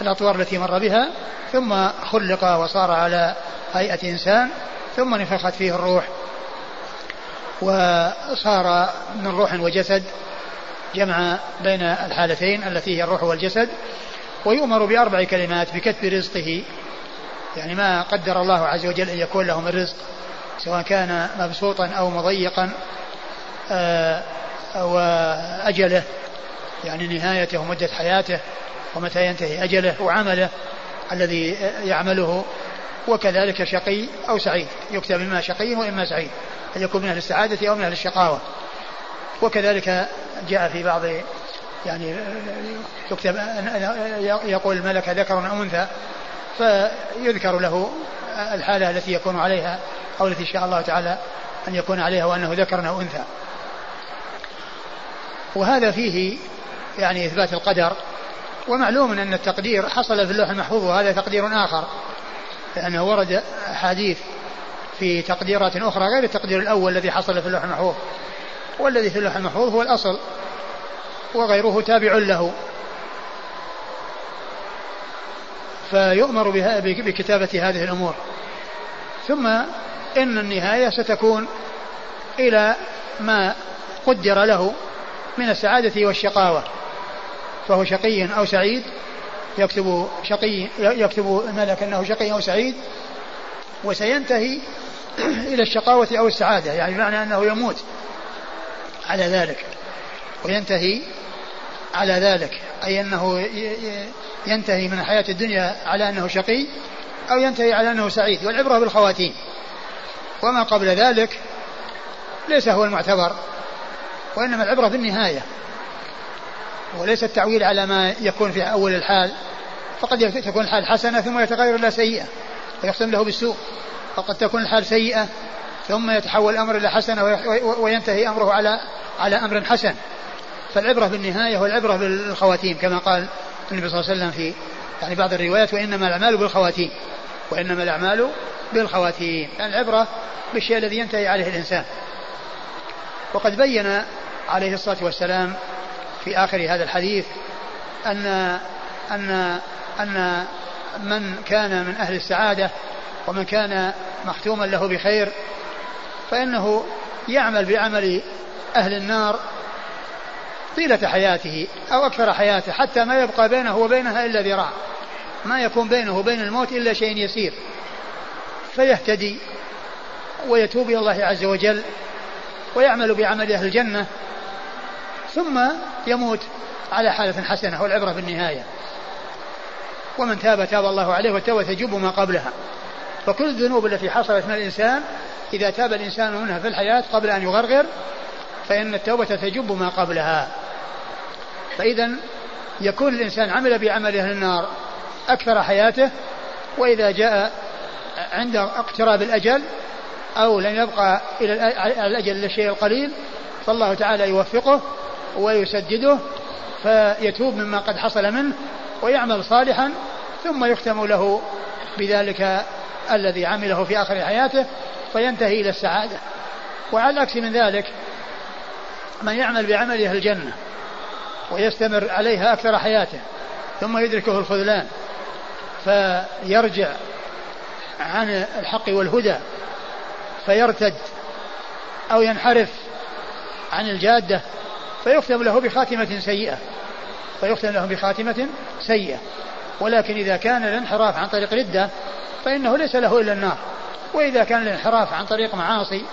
الأطوار التي مر بها ثم خلق وصار على هيئة إنسان ثم نفخت فيه الروح وصار من روح وجسد جمع بين الحالتين التي هي الروح والجسد ويؤمر بأربع كلمات بكتب رزقه يعني ما قدر الله عز وجل أن يكون له من رزق سواء كان مبسوطا أو مضيقا آه، وأجله يعني نهايته ومدة حياته ومتى ينتهي أجله وعمله الذي يعمله وكذلك شقي أو سعيد يكتب إما شقي وإما سعيد أن يكون من أهل السعادة أو من أهل الشقاوة. وكذلك جاء في بعض يعني يكتب يقول الملك ذكر أو أنثى فيذكر له الحالة التي يكون عليها أو التي شاء الله تعالى أن يكون عليها وأنه ذكر أو أنثى. وهذا فيه يعني إثبات القدر ومعلوم أن التقدير حصل في اللوح المحفوظ وهذا تقدير آخر لأنه ورد أحاديث في تقديرات أخرى غير التقدير الأول الذي حصل في اللوح المحفوظ. والذي في اللوح المحفوظ هو الأصل. وغيره تابع له. فيؤمر بكتابة هذه الأمور. ثم إن النهاية ستكون إلى ما قدر له من السعادة والشقاوة. فهو شقي أو سعيد يكتب شقي يكتب الملك أنه شقي أو سعيد وسينتهي <clears throat> إلى الشقاوة أو السعادة. يعني معنى أنه يموت على ذلك. وينتهي على ذلك أي أنه ينتهي من الحياة الدنيا على أنه شقي أو ينتهي على أنه سعيد والعبرة بالخواتيم. وما قبل ذلك ليس هو المعتبر وإنما العبرة بالنهاية. وليس التعويل على ما يكون في أول الحال فقد تكون الحال حسنة ثم يتغير إلى سيئة ويختم له بالسوء. وقد تكون الحال سيئة ثم يتحول الأمر إلى حسنة وينتهي أمره على على أمر حسن. فالعبرة بالنهاية والعبرة بالخواتيم كما قال النبي صلى الله عليه وسلم في يعني بعض الروايات وإنما الأعمال بالخواتيم وإنما الأعمال بالخواتيم. يعني العبرة بالشيء الذي ينتهي عليه الإنسان. وقد بين عليه الصلاة والسلام في آخر هذا الحديث أن أن أن من كان من أهل السعادة ومن كان مختوما له بخير فإنه يعمل بعمل أهل النار طيلة حياته أو أكثر حياته حتى ما يبقى بينه وبينها إلا ذراع. ما يكون بينه وبين الموت إلا شيء يسير. فيهتدي ويتوب إلى الله عز وجل ويعمل بعمل أهل الجنة ثم يموت على حالة حسنة والعبرة بالنهاية. ومن تاب تاب الله عليه والتوبة تجب ما قبلها. فكل الذنوب التي حصلت من الإنسان إذا تاب الإنسان منها في الحياة قبل أن يغرغر فإن التوبة تجب ما قبلها. فإذا يكون الإنسان عمل بعمل أهل النار أكثر حياته وإذا جاء عند اقتراب الأجل أو لم يبقى إلى الأجل إلا الشيء القليل فالله تعالى يوفقه ويسدده فيتوب مما قد حصل منه ويعمل صالحا ثم يختم له بذلك الذي عمله في آخر حياته فينتهي إلى السعادة. وعلى العكس من ذلك من يعمل بعمل أهل الجنة ويستمر عليها أكثر حياته ثم يدركه الخذلان فيرجع عن الحق والهدى فيرتد أو ينحرف عن الجادة فيختم له بخاتمة سيئة فيختم له بخاتمة سيئة. ولكن إذا كان الانحراف عن طريق ردة فإنه ليس له إلا النار. وإذا كان الانحراف عن طريق معاصي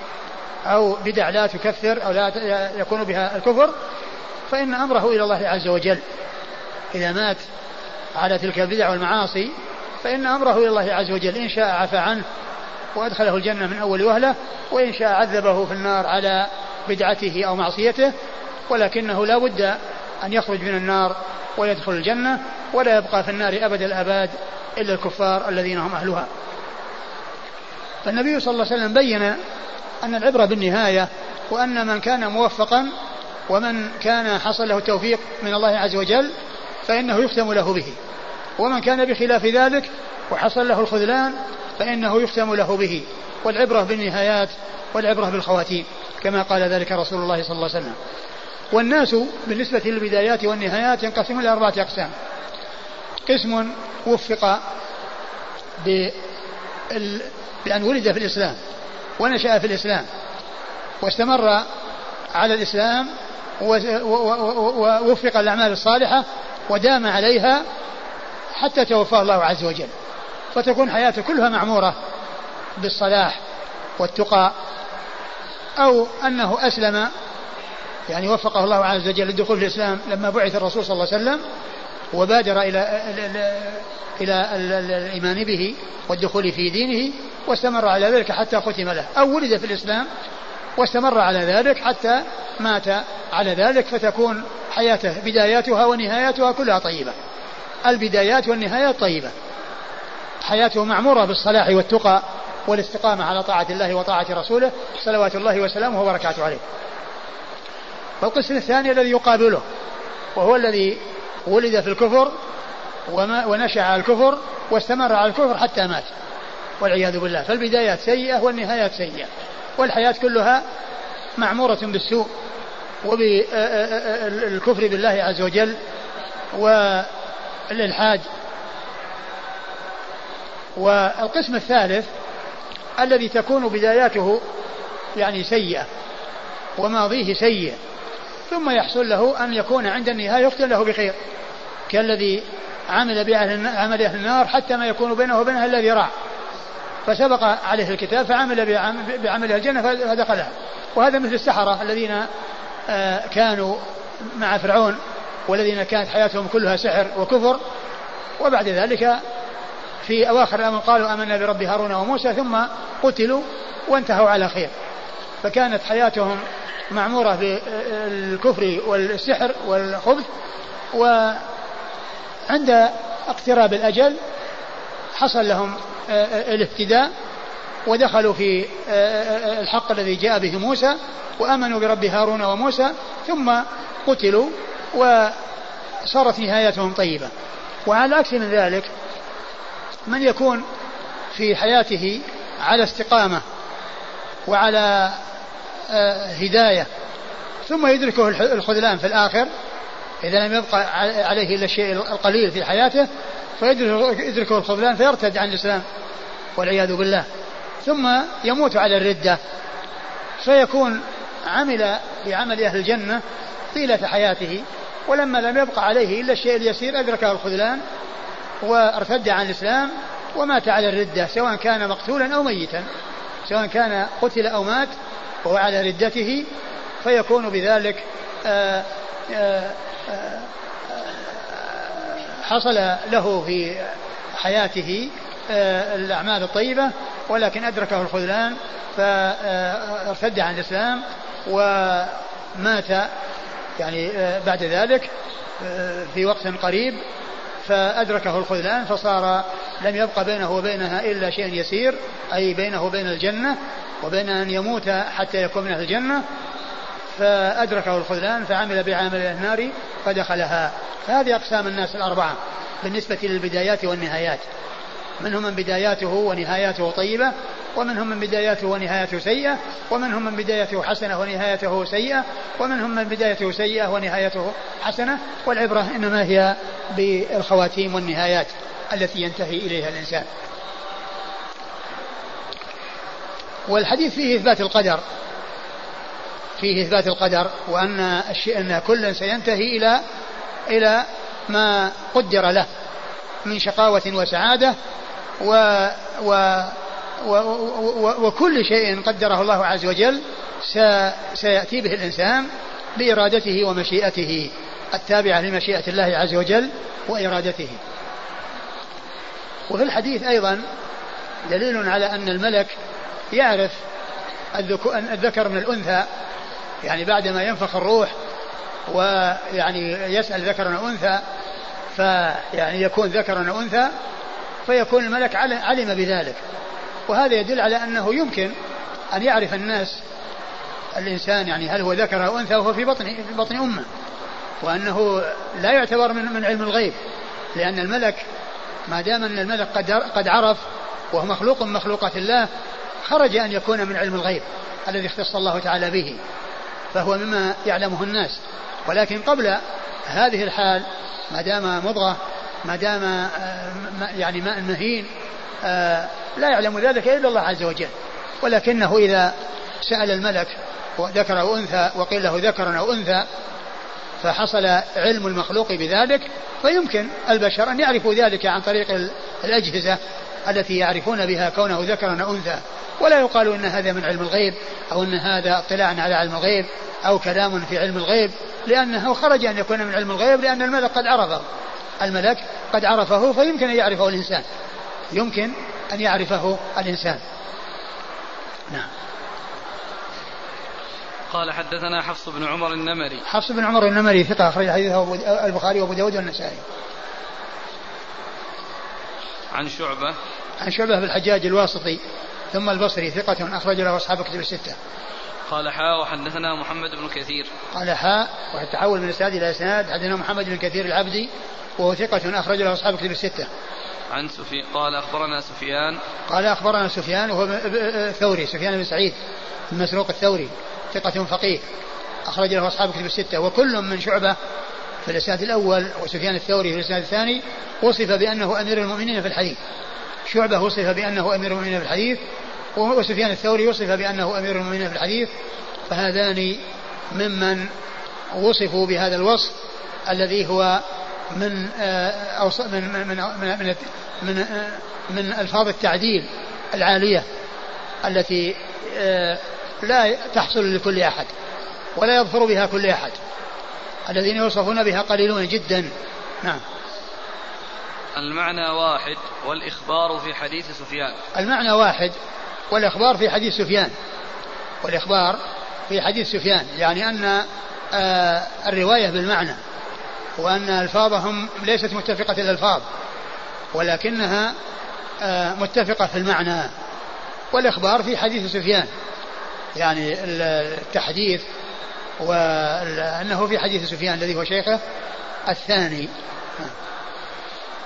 أو بدع لا تكفر أو لا يكون بها الكفر فإن أمره إلى الله عز وجل. إذا مات على تلك البدع والمعاصي فإن أمره إلى الله عز وجل. إن شاء عفى عنه وأدخله الجنة من أول وهلة وإن شاء عذبه في النار على بدعته أو معصيته. ولكنه لا بد أن يخرج من النار ويدخل الجنة ولا يبقى في النار أبد الأباد إلا الكفار الذين هم أهلها. فالنبي صلى الله عليه وسلم بين أن العبرة بالنهاية وأن من كان موفقا ومن كان حصل له التوفيق من الله عز وجل فإنه يختم له به. ومن كان بخلاف ذلك وحصل له الخذلان فإنه يختم له به. والعبرة بالنهايات والعبرة بالخواتيم كما قال ذلك رسول الله صلى الله عليه وسلم. والناس بالنسبة للبدايات والنهايات ينقسم إلى أربعة أقسام. قسم وفق بأن ولد في الإسلام ونشأ في الإسلام واستمر على الإسلام ووفق الأعمال الصالحة ودام عليها حتى توفاه الله عز وجل. فتكون حياته كلها معمورة بالصلاح والتقى أو أنه أسلم يعني وفقه الله عز وجل للدخول في الإسلام لما بعث الرسول صلى الله عليه وسلم وبادر إلى إلى الإيمان به والدخول في دينه واستمر على ذلك حتى ختم له. أو ولد في الإسلام واستمر على ذلك حتى مات على ذلك فتكون حياته بداياتها ونهاياتها كلها طيبة. البدايات والنهايات طيبة. حياته معمورة بالصلاح والتقى والاستقامة على طاعة الله وطاعة رسوله صلوات الله وسلامه وبركاته عليه. والقسم الثاني الذي يقابله وهو الذي ولد في الكفر وما ونشأ على الكفر واستمر على الكفر حتى مات والعياذ بالله. فالبدايات سيئة والنهايات سيئة. والحياة كلها معمورة بالسوء وبالكفر بالله عز وجل والإلحاد. والقسم الثالث الذي تكون بداياته يعني سيئة وماضيه سيء ثم يحصل له أن يكون عند النهاية يختم له بخير كالذي عمل بعمل أهل النار حتى ما يكون بينه وبينها إلا ذراع فسبق عليه الكتاب فعمل بعمل الجنة فدخلها وهذا مثل السحرة الذين آه، كانوا مع فرعون والذين كانت حياتهم كلها سحر وكفر. وبعد ذلك في أواخر الأمر قالوا آمنا برب هارون وموسى ثم قتلوا وانتهوا على خير. فكانت حياتهم معمورة بالكفر والسحر والخبث. وعند اقتراب الأجل حصل لهم آه، آه، الاهتداء ودخلوا في آه، الحق الذي جاء به موسى وآمنوا برب هارون وموسى ثم قتلوا وصارت نهايتهم طيبة. وعلى عكس من ذلك من يكون في حياته على استقامة وعلى هداية ثم يدركه الخذلان في الآخر إذا لم يبقى عليه إلا الشيء القليل في حياته فيدركه الخذلان فيرتد عن الإسلام والعياذ بالله ثم يموت على الردة. فيكون عمل بعمل أهل الجنة طيلة حياته ولما لم يبقى عليه إلا الشيء اليسير أدركه الخذلان وارتد عن الإسلام ومات على الردة سواء كان مقتولا أو ميتا سواء كان قتل أو مات وهو على ردته. فيكون بذلك آآ آآ آآ حصل له في حياته الأعمال الطيبة ولكن أدركه الخذلان فارتد عن الإسلام ومات يعني بعد ذلك في وقت قريب فأدركه الخذلان فصار لم يبق بينه وبينها إلا شيء يسير أي بينه وبين الجنة وبين أن يموت حتى يكون من أهل الجنة فأدركه الخذلان فعمل بعمل النار فدخلها. فهذه أقسام الناس الأربعة بالنسبة للبدايات والنهايات. منهم من بداياته ونهاياته طيبة ومنهم من بداياته ونهايته سيئة ومنهم من بدايته حسنة ونهايته سيئة ومنهم من بدايته سيئة ونهايته حسنة. والعبرة إنما هي بالخواتيم والنهايات التي ينتهي إليها الإنسان. والحديث فيه إثبات القدر. فيه إثبات القدر وأن الشيء أن كل سينتهي إلى إلى ما قدر له من شقاوة وسعادة و و و و وكل شيء قدره الله عز وجل سيأتي به الإنسان بإرادته ومشيئته التابعة لمشيئة الله عز وجل وإرادته. وفي الحديث أيضا دليل على أن الملك يعرف الذكر من الأنثى يعني بعدما ينفخ الروح ويعني يسأل ذكرا أنثى فيعني يكون ذكرا أنثى فيكون الملك علم بذلك. وهذا يدل على أنه يمكن أن يعرف الناس الإنسان يعني هل هو ذكر أو أنثى وهو في بطن في بطن أمة. وأنه لا يعتبر من من علم الغيب لأن الملك ما دام أن الملك قد قد عرف وهو مخلوق من مخلوقات الله خرج أن يكون من علم الغيب الذي اختص الله تعالى به فهو مما يعلمه الناس. ولكن قبل هذه الحال ما دام مضغة ما دام آه، يعني ماء مهين آه، لا يعلم ذلك إلا الله عز وجل. ولكنه إذا سأل الملك ذكر أو أنثى وقيل له ذكر أو أنثى فحصل علم المخلوق بذلك فيمكن البشر أن يعرفوا ذلك عن طريق الأجهزة التي يعرفون بها كونه ذكرا أو أنثى. ولا يقال إن هذا من علم الغيب أو إن هذا اطلاع على علم الغيب أو كلام في علم الغيب. لأنه خرج أن يكون من علم الغيب لأن الملك قد عرفه. الملك قد عرفه فيمكن أن يعرفه الإنسان. يمكن أن يعرفه الإنسان. نعم.
قال حدثنا حفص بن عمر النمري.
حفص بن عمر النمري ثقة أخرج حديثه البخاري وأبو داود والنسائي.
عن شعبة.
عن شعبة بالحجاج الواسطي ثم البصري ثقة أخرج له أصحاب كتب الستة.
قال حاء وحدثنا محمد بن كثير.
قال حاء وتحول من اسناد إلى إسناد. حدثنا محمد بن كثير العبدي وهو ثقة أخرج له أصحاب كتب الستة.
عن سفيان قال أخبرنا سفيان.
قال أخبرنا سفيان وهو ثوري سفيان بن سعيد المسروق الثوري ثقة فقيه أخرج له أصحاب كتب الستة. وكل من شعبة في الإسناد الأول وسفيان الثوري في الإسناد الثاني وصف بأنه أمير المؤمنين في الحديث. شعبة وصف بأنه أمير المؤمنين في الحديث وسفيان الثوري وصف بأنه أمير المؤمنين في الحديث فهذان ممن وصفوا بهذا الوصف الذي هو من آه، من من من من, من, من ألفاظ التعديل العالية التي آه، لا تحصل لكل أحد ولا يظفر بها كل أحد الذين يوصفون بها قليلون جدا. نعم.
المعنى واحد والإخبار في حديث سفيان.
المعنى واحد والإخبار في حديث سفيان. والإخبار في حديث سفيان يعني أن آه، الرواية بالمعنى وأن ألفاظهم ليست متفقة الألفاظ ولكنها آه، متفقة في المعنى. والإخبار في حديث سفيان يعني التحديث وأنه في حديث سفيان الذي هو شيخه الثاني.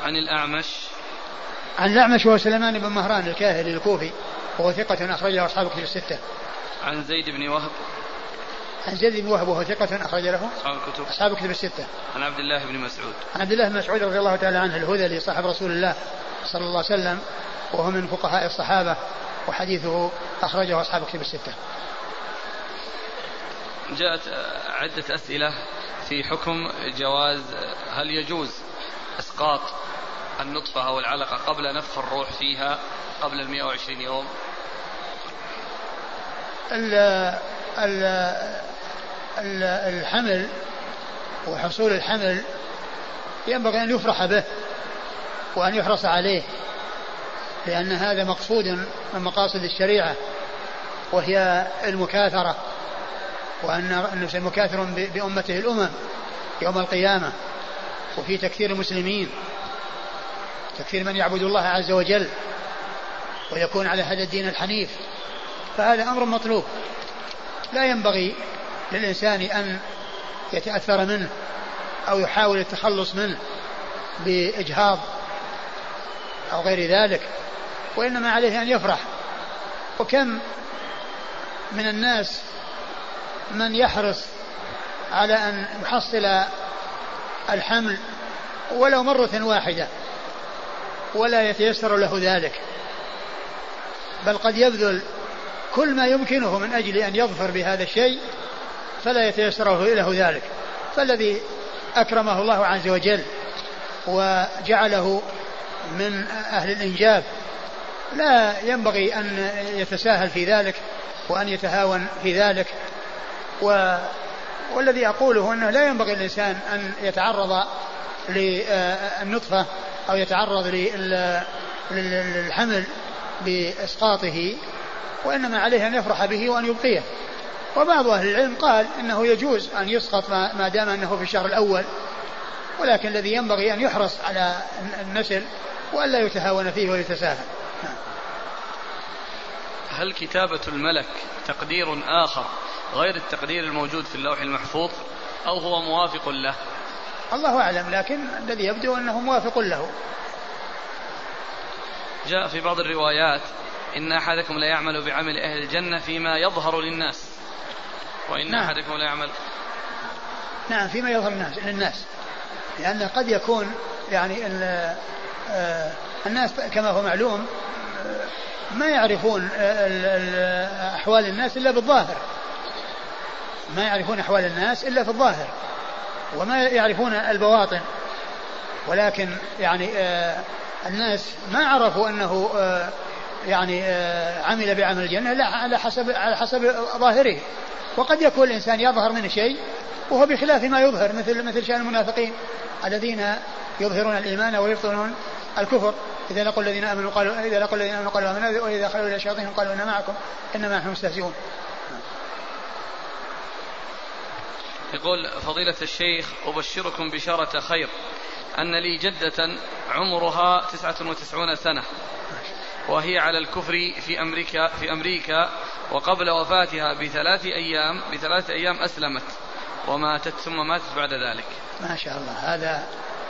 عن الأعمش.
عن الأعمش وهو سليمان بن مهران الكاهلي الكوفي. وهو ثقة أخرجه أصحاب كتب الستة.
عن زيد بن وهب
عن زيد بن وهب وهو ثقة أخرج له
أصحاب الكتب
أصحاب الكتب الستة.
عن عبد الله بن مسعود.
عن عبد الله بن مسعود رضي الله تعالى عنه الهذلي صاحب رسول الله صلى الله عليه وسلم وهو من فقهاء الصحابة وحديثه أخرجه أصحاب الكتب الستة.
جاءت عدة أسئلة في حكم جواز هل يجوز إسقاط النطفة أو العلقة قبل نفخ الروح فيها قبل ال 120 يوم؟
ال ال ال الحمل وحصول الحمل ينبغي أن يفرح به وأن يحرص عليه لأن هذا مقصود من مقاصد الشريعة وهي المكاثرة وأن الإنسان مكاثر بأمته الأمم يوم القيامة وفي تكثير المسلمين تكثير من يعبد الله عز وجل. ويكون على هذا الدين الحنيف. فهذا أمر مطلوب. لا ينبغي للإنسان أن يتأثر منه أو يحاول التخلص منه بإجهاض أو غير ذلك وإنما عليه أن يفرح. وكم من الناس من يحرص على أن يحصل الحمل ولو مرة واحدة ولا يتيسر له ذلك. بل قد يبذل كل ما يمكنه من أجل أن يظفر بهذا الشيء فلا يتيسر له ذلك. فالذي أكرمه الله عز وجل وجعله من أهل الإنجاب لا ينبغي أن يتساهل في ذلك وأن يتهاون في ذلك. و والذي أقوله أنه لا ينبغي الإنسان أن يتعرض للنطفة أو يتعرض للحمل بإسقاطه وإنما عليه أن يفرح به وأن يبقيه. وبعض أهل العلم قال إنه يجوز أن يسقط ما دام أنه في الشهر الأول ولكن الذي ينبغي أن يحرص على النسل وألا يتهاون فيه ويتساهل.
هل كتابة الملك تقدير آخر غير التقدير الموجود في اللوح المحفوظ أو هو موافق له؟
الله أعلم لكن الذي يبدو أنه موافق له.
جاء في بعض الروايات إن أحدكم لا يعمل بعمل أهل الجنة فيما يظهر للناس. وإن نعم. أحدكم لا يعمل
نعم فيما يظهر للناس للناس لأن قد يكون يعني آه، الناس كما هو معلوم آه، ما يعرفون أحوال الناس إلا بالظاهر. ما يعرفون أحوال الناس إلا في الظاهر وما يعرفون البواطن. ولكن يعني آه الناس ما عرفوا أنه آه يعني آه عمل بعمل الجنة إلا على حسب على حسب ظاهره. وقد يكون الإنسان يظهر منه شيء وهو بخلاف ما يظهر مثل مثل شأن المنافقين الذين يظهرون الإيمان ويبطلون الكفر. إذا لقوا الذين آمنوا قالوا إذا لقوا الذين آمنوا قالوا آمنا وإذا خلوا إلى الشياطين قالوا إنا معكم إنما نحن مستهزئون.
يقول فضيلة الشيخ أبشركم بشارة خير. أن لي جدة عمرها تسعة وتسعون سنة. وهي على الكفر في أمريكا في أمريكا وقبل وفاتها بثلاث أيام بثلاث أيام أسلمت وماتت ثم ماتت بعد ذلك.
ما شاء الله. هذا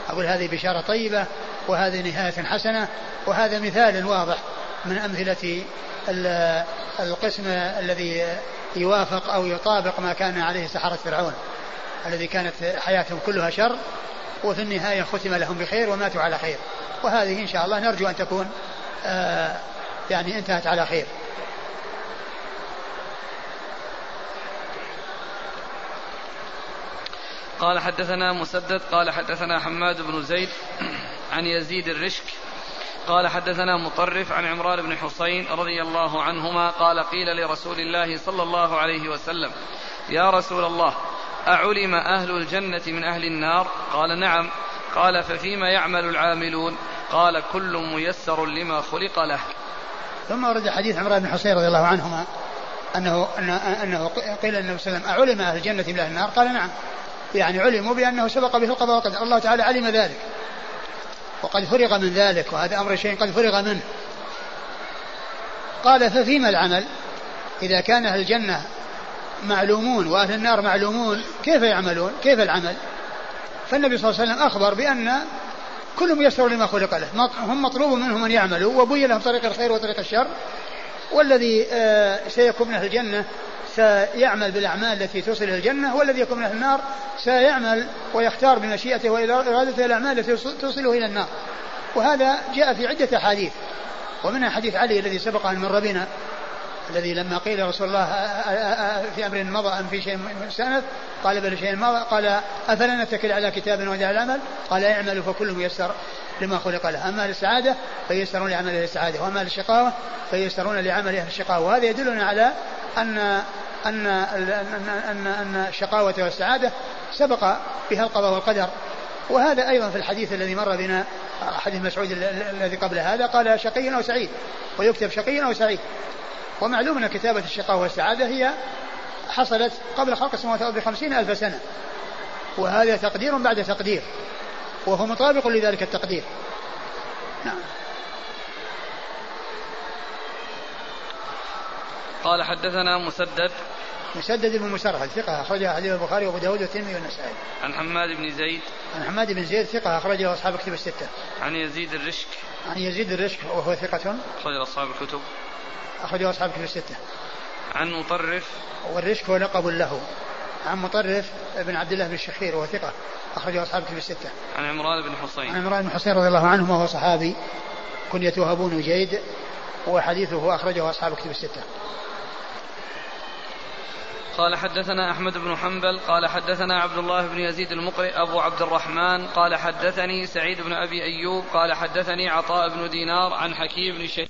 أقول هذه بشارة طيبة وهذه نهاية حسنة وهذا مثال واضح من أمثلة القسم الذي يوافق أو يطابق ما كان عليه سحرة فرعون الذي كانت حياتهم كلها شر وفي النهاية ختم لهم بخير وماتوا على خير. وهذه إن شاء الله نرجو أن تكون آه يعني انتهت على خير.
قال حدثنا مسدد قال حدثنا حماد بن زيد عن يزيد الرشك قال حدثنا مطرف عن عمران بن حسين رضي الله عنهما قال قيل لرسول الله صلى الله عليه وسلم يا رسول الله أعلم أهل الجنة من أهل النار؟ قال نعم. قال ففيما يعمل العاملون؟ قال كل ميسر لما خلق له.
ثم ورد حديث عمران بن حسين رضي الله عنهما أنه, أنه قيل للنبي صلى الله عليه وسلم أعلم أهل الجنة من أهل النار؟ قال نعم. يعني علموا بأنه سبق به القضاء والقدر. الله تعالى علم ذلك. وقد فرغ من ذلك وهذا أمر شيء قد فرغ منه. قال ففيما العمل؟ إذا كان أهل الجنة معلومون وأهل النار معلومون كيف يعملون؟ كيف العمل؟ فالنبي صلى الله عليه وسلم أخبر بأن كل ميسر لما خلق له. هم مطلوب منهم أن يعملوا وبين لهم طريق الخير وطريق الشر. والذي آه، سيكون من أهل الجنة سيعمل بالأعمال التي توصل إلى الجنة والذي يكون من أهل النار سيعمل ويختار بمشيئته وإرادته الأعمال التي توصله إلى النار. وهذا جاء في عدة أحاديث. ومنها حديث علي الذي سبق أن مر بنا الذي لما قيل رسول الله في أمر مضى أم في شيء مستانف قال بل شيء مضى. قال افلا نتكل على كتاب ودع العمل؟ قال اعملوا فكل ميسر لما خلق له. أما للسعادة فيسرون لعمل أهل السعادة وأما للشقاوة فيسرون لعمل أهل الشقاوة. وهذا يدلنا على أن أن أن أن, أن الشقاوة والسعادة سبق بها القضاء والقدر. وهذا أيضا في الحديث الذي مر بنا حديث مسعود الذي قبل هذا قال شقي أو سعيد ويكتب شقي أو سعيد. ومعلوم أن كتابة الشقاء والسعادة هي حصلت قبل خلق السماوات والأرض بخمسين ألف سنة وهذا تقدير بعد تقدير وهو مطابق لذلك التقدير نعم
قال حدثنا مسدد
مسدد بن مسرهد ثقة أخرجها حديث البخاري وأبو داود والترمذي والنسائي.
عن حماد بن زيد.
عن حماد بن زيد ثقة أخرجه أصحاب الكتب الستة.
عن يزيد الرشك.
عن يزيد الرشك وهو ثقة.
أخرج أصحاب الكتب.
أخرجه أصحاب كتب الستة.
عن مطرف
والرشك هو لقب له. عن مطرف بن عبد الله بن الشخير وهو ثقة أخرجه أصحاب كتب الستة.
عن عمران بن حصين.
عن عمران بن حصين رضي الله عنه وهو صحابي كنيته أبو نجيد وحديثه أخرجه أصحاب كتب الستة.
قال حدثنا أحمد بن حنبل قال حدثنا عبد الله بن يزيد المقرئ أبو عبد الرحمن قال حدثني سعيد بن أبي أيوب قال حدثني عطاء بن دينار عن حكيم بن شهيد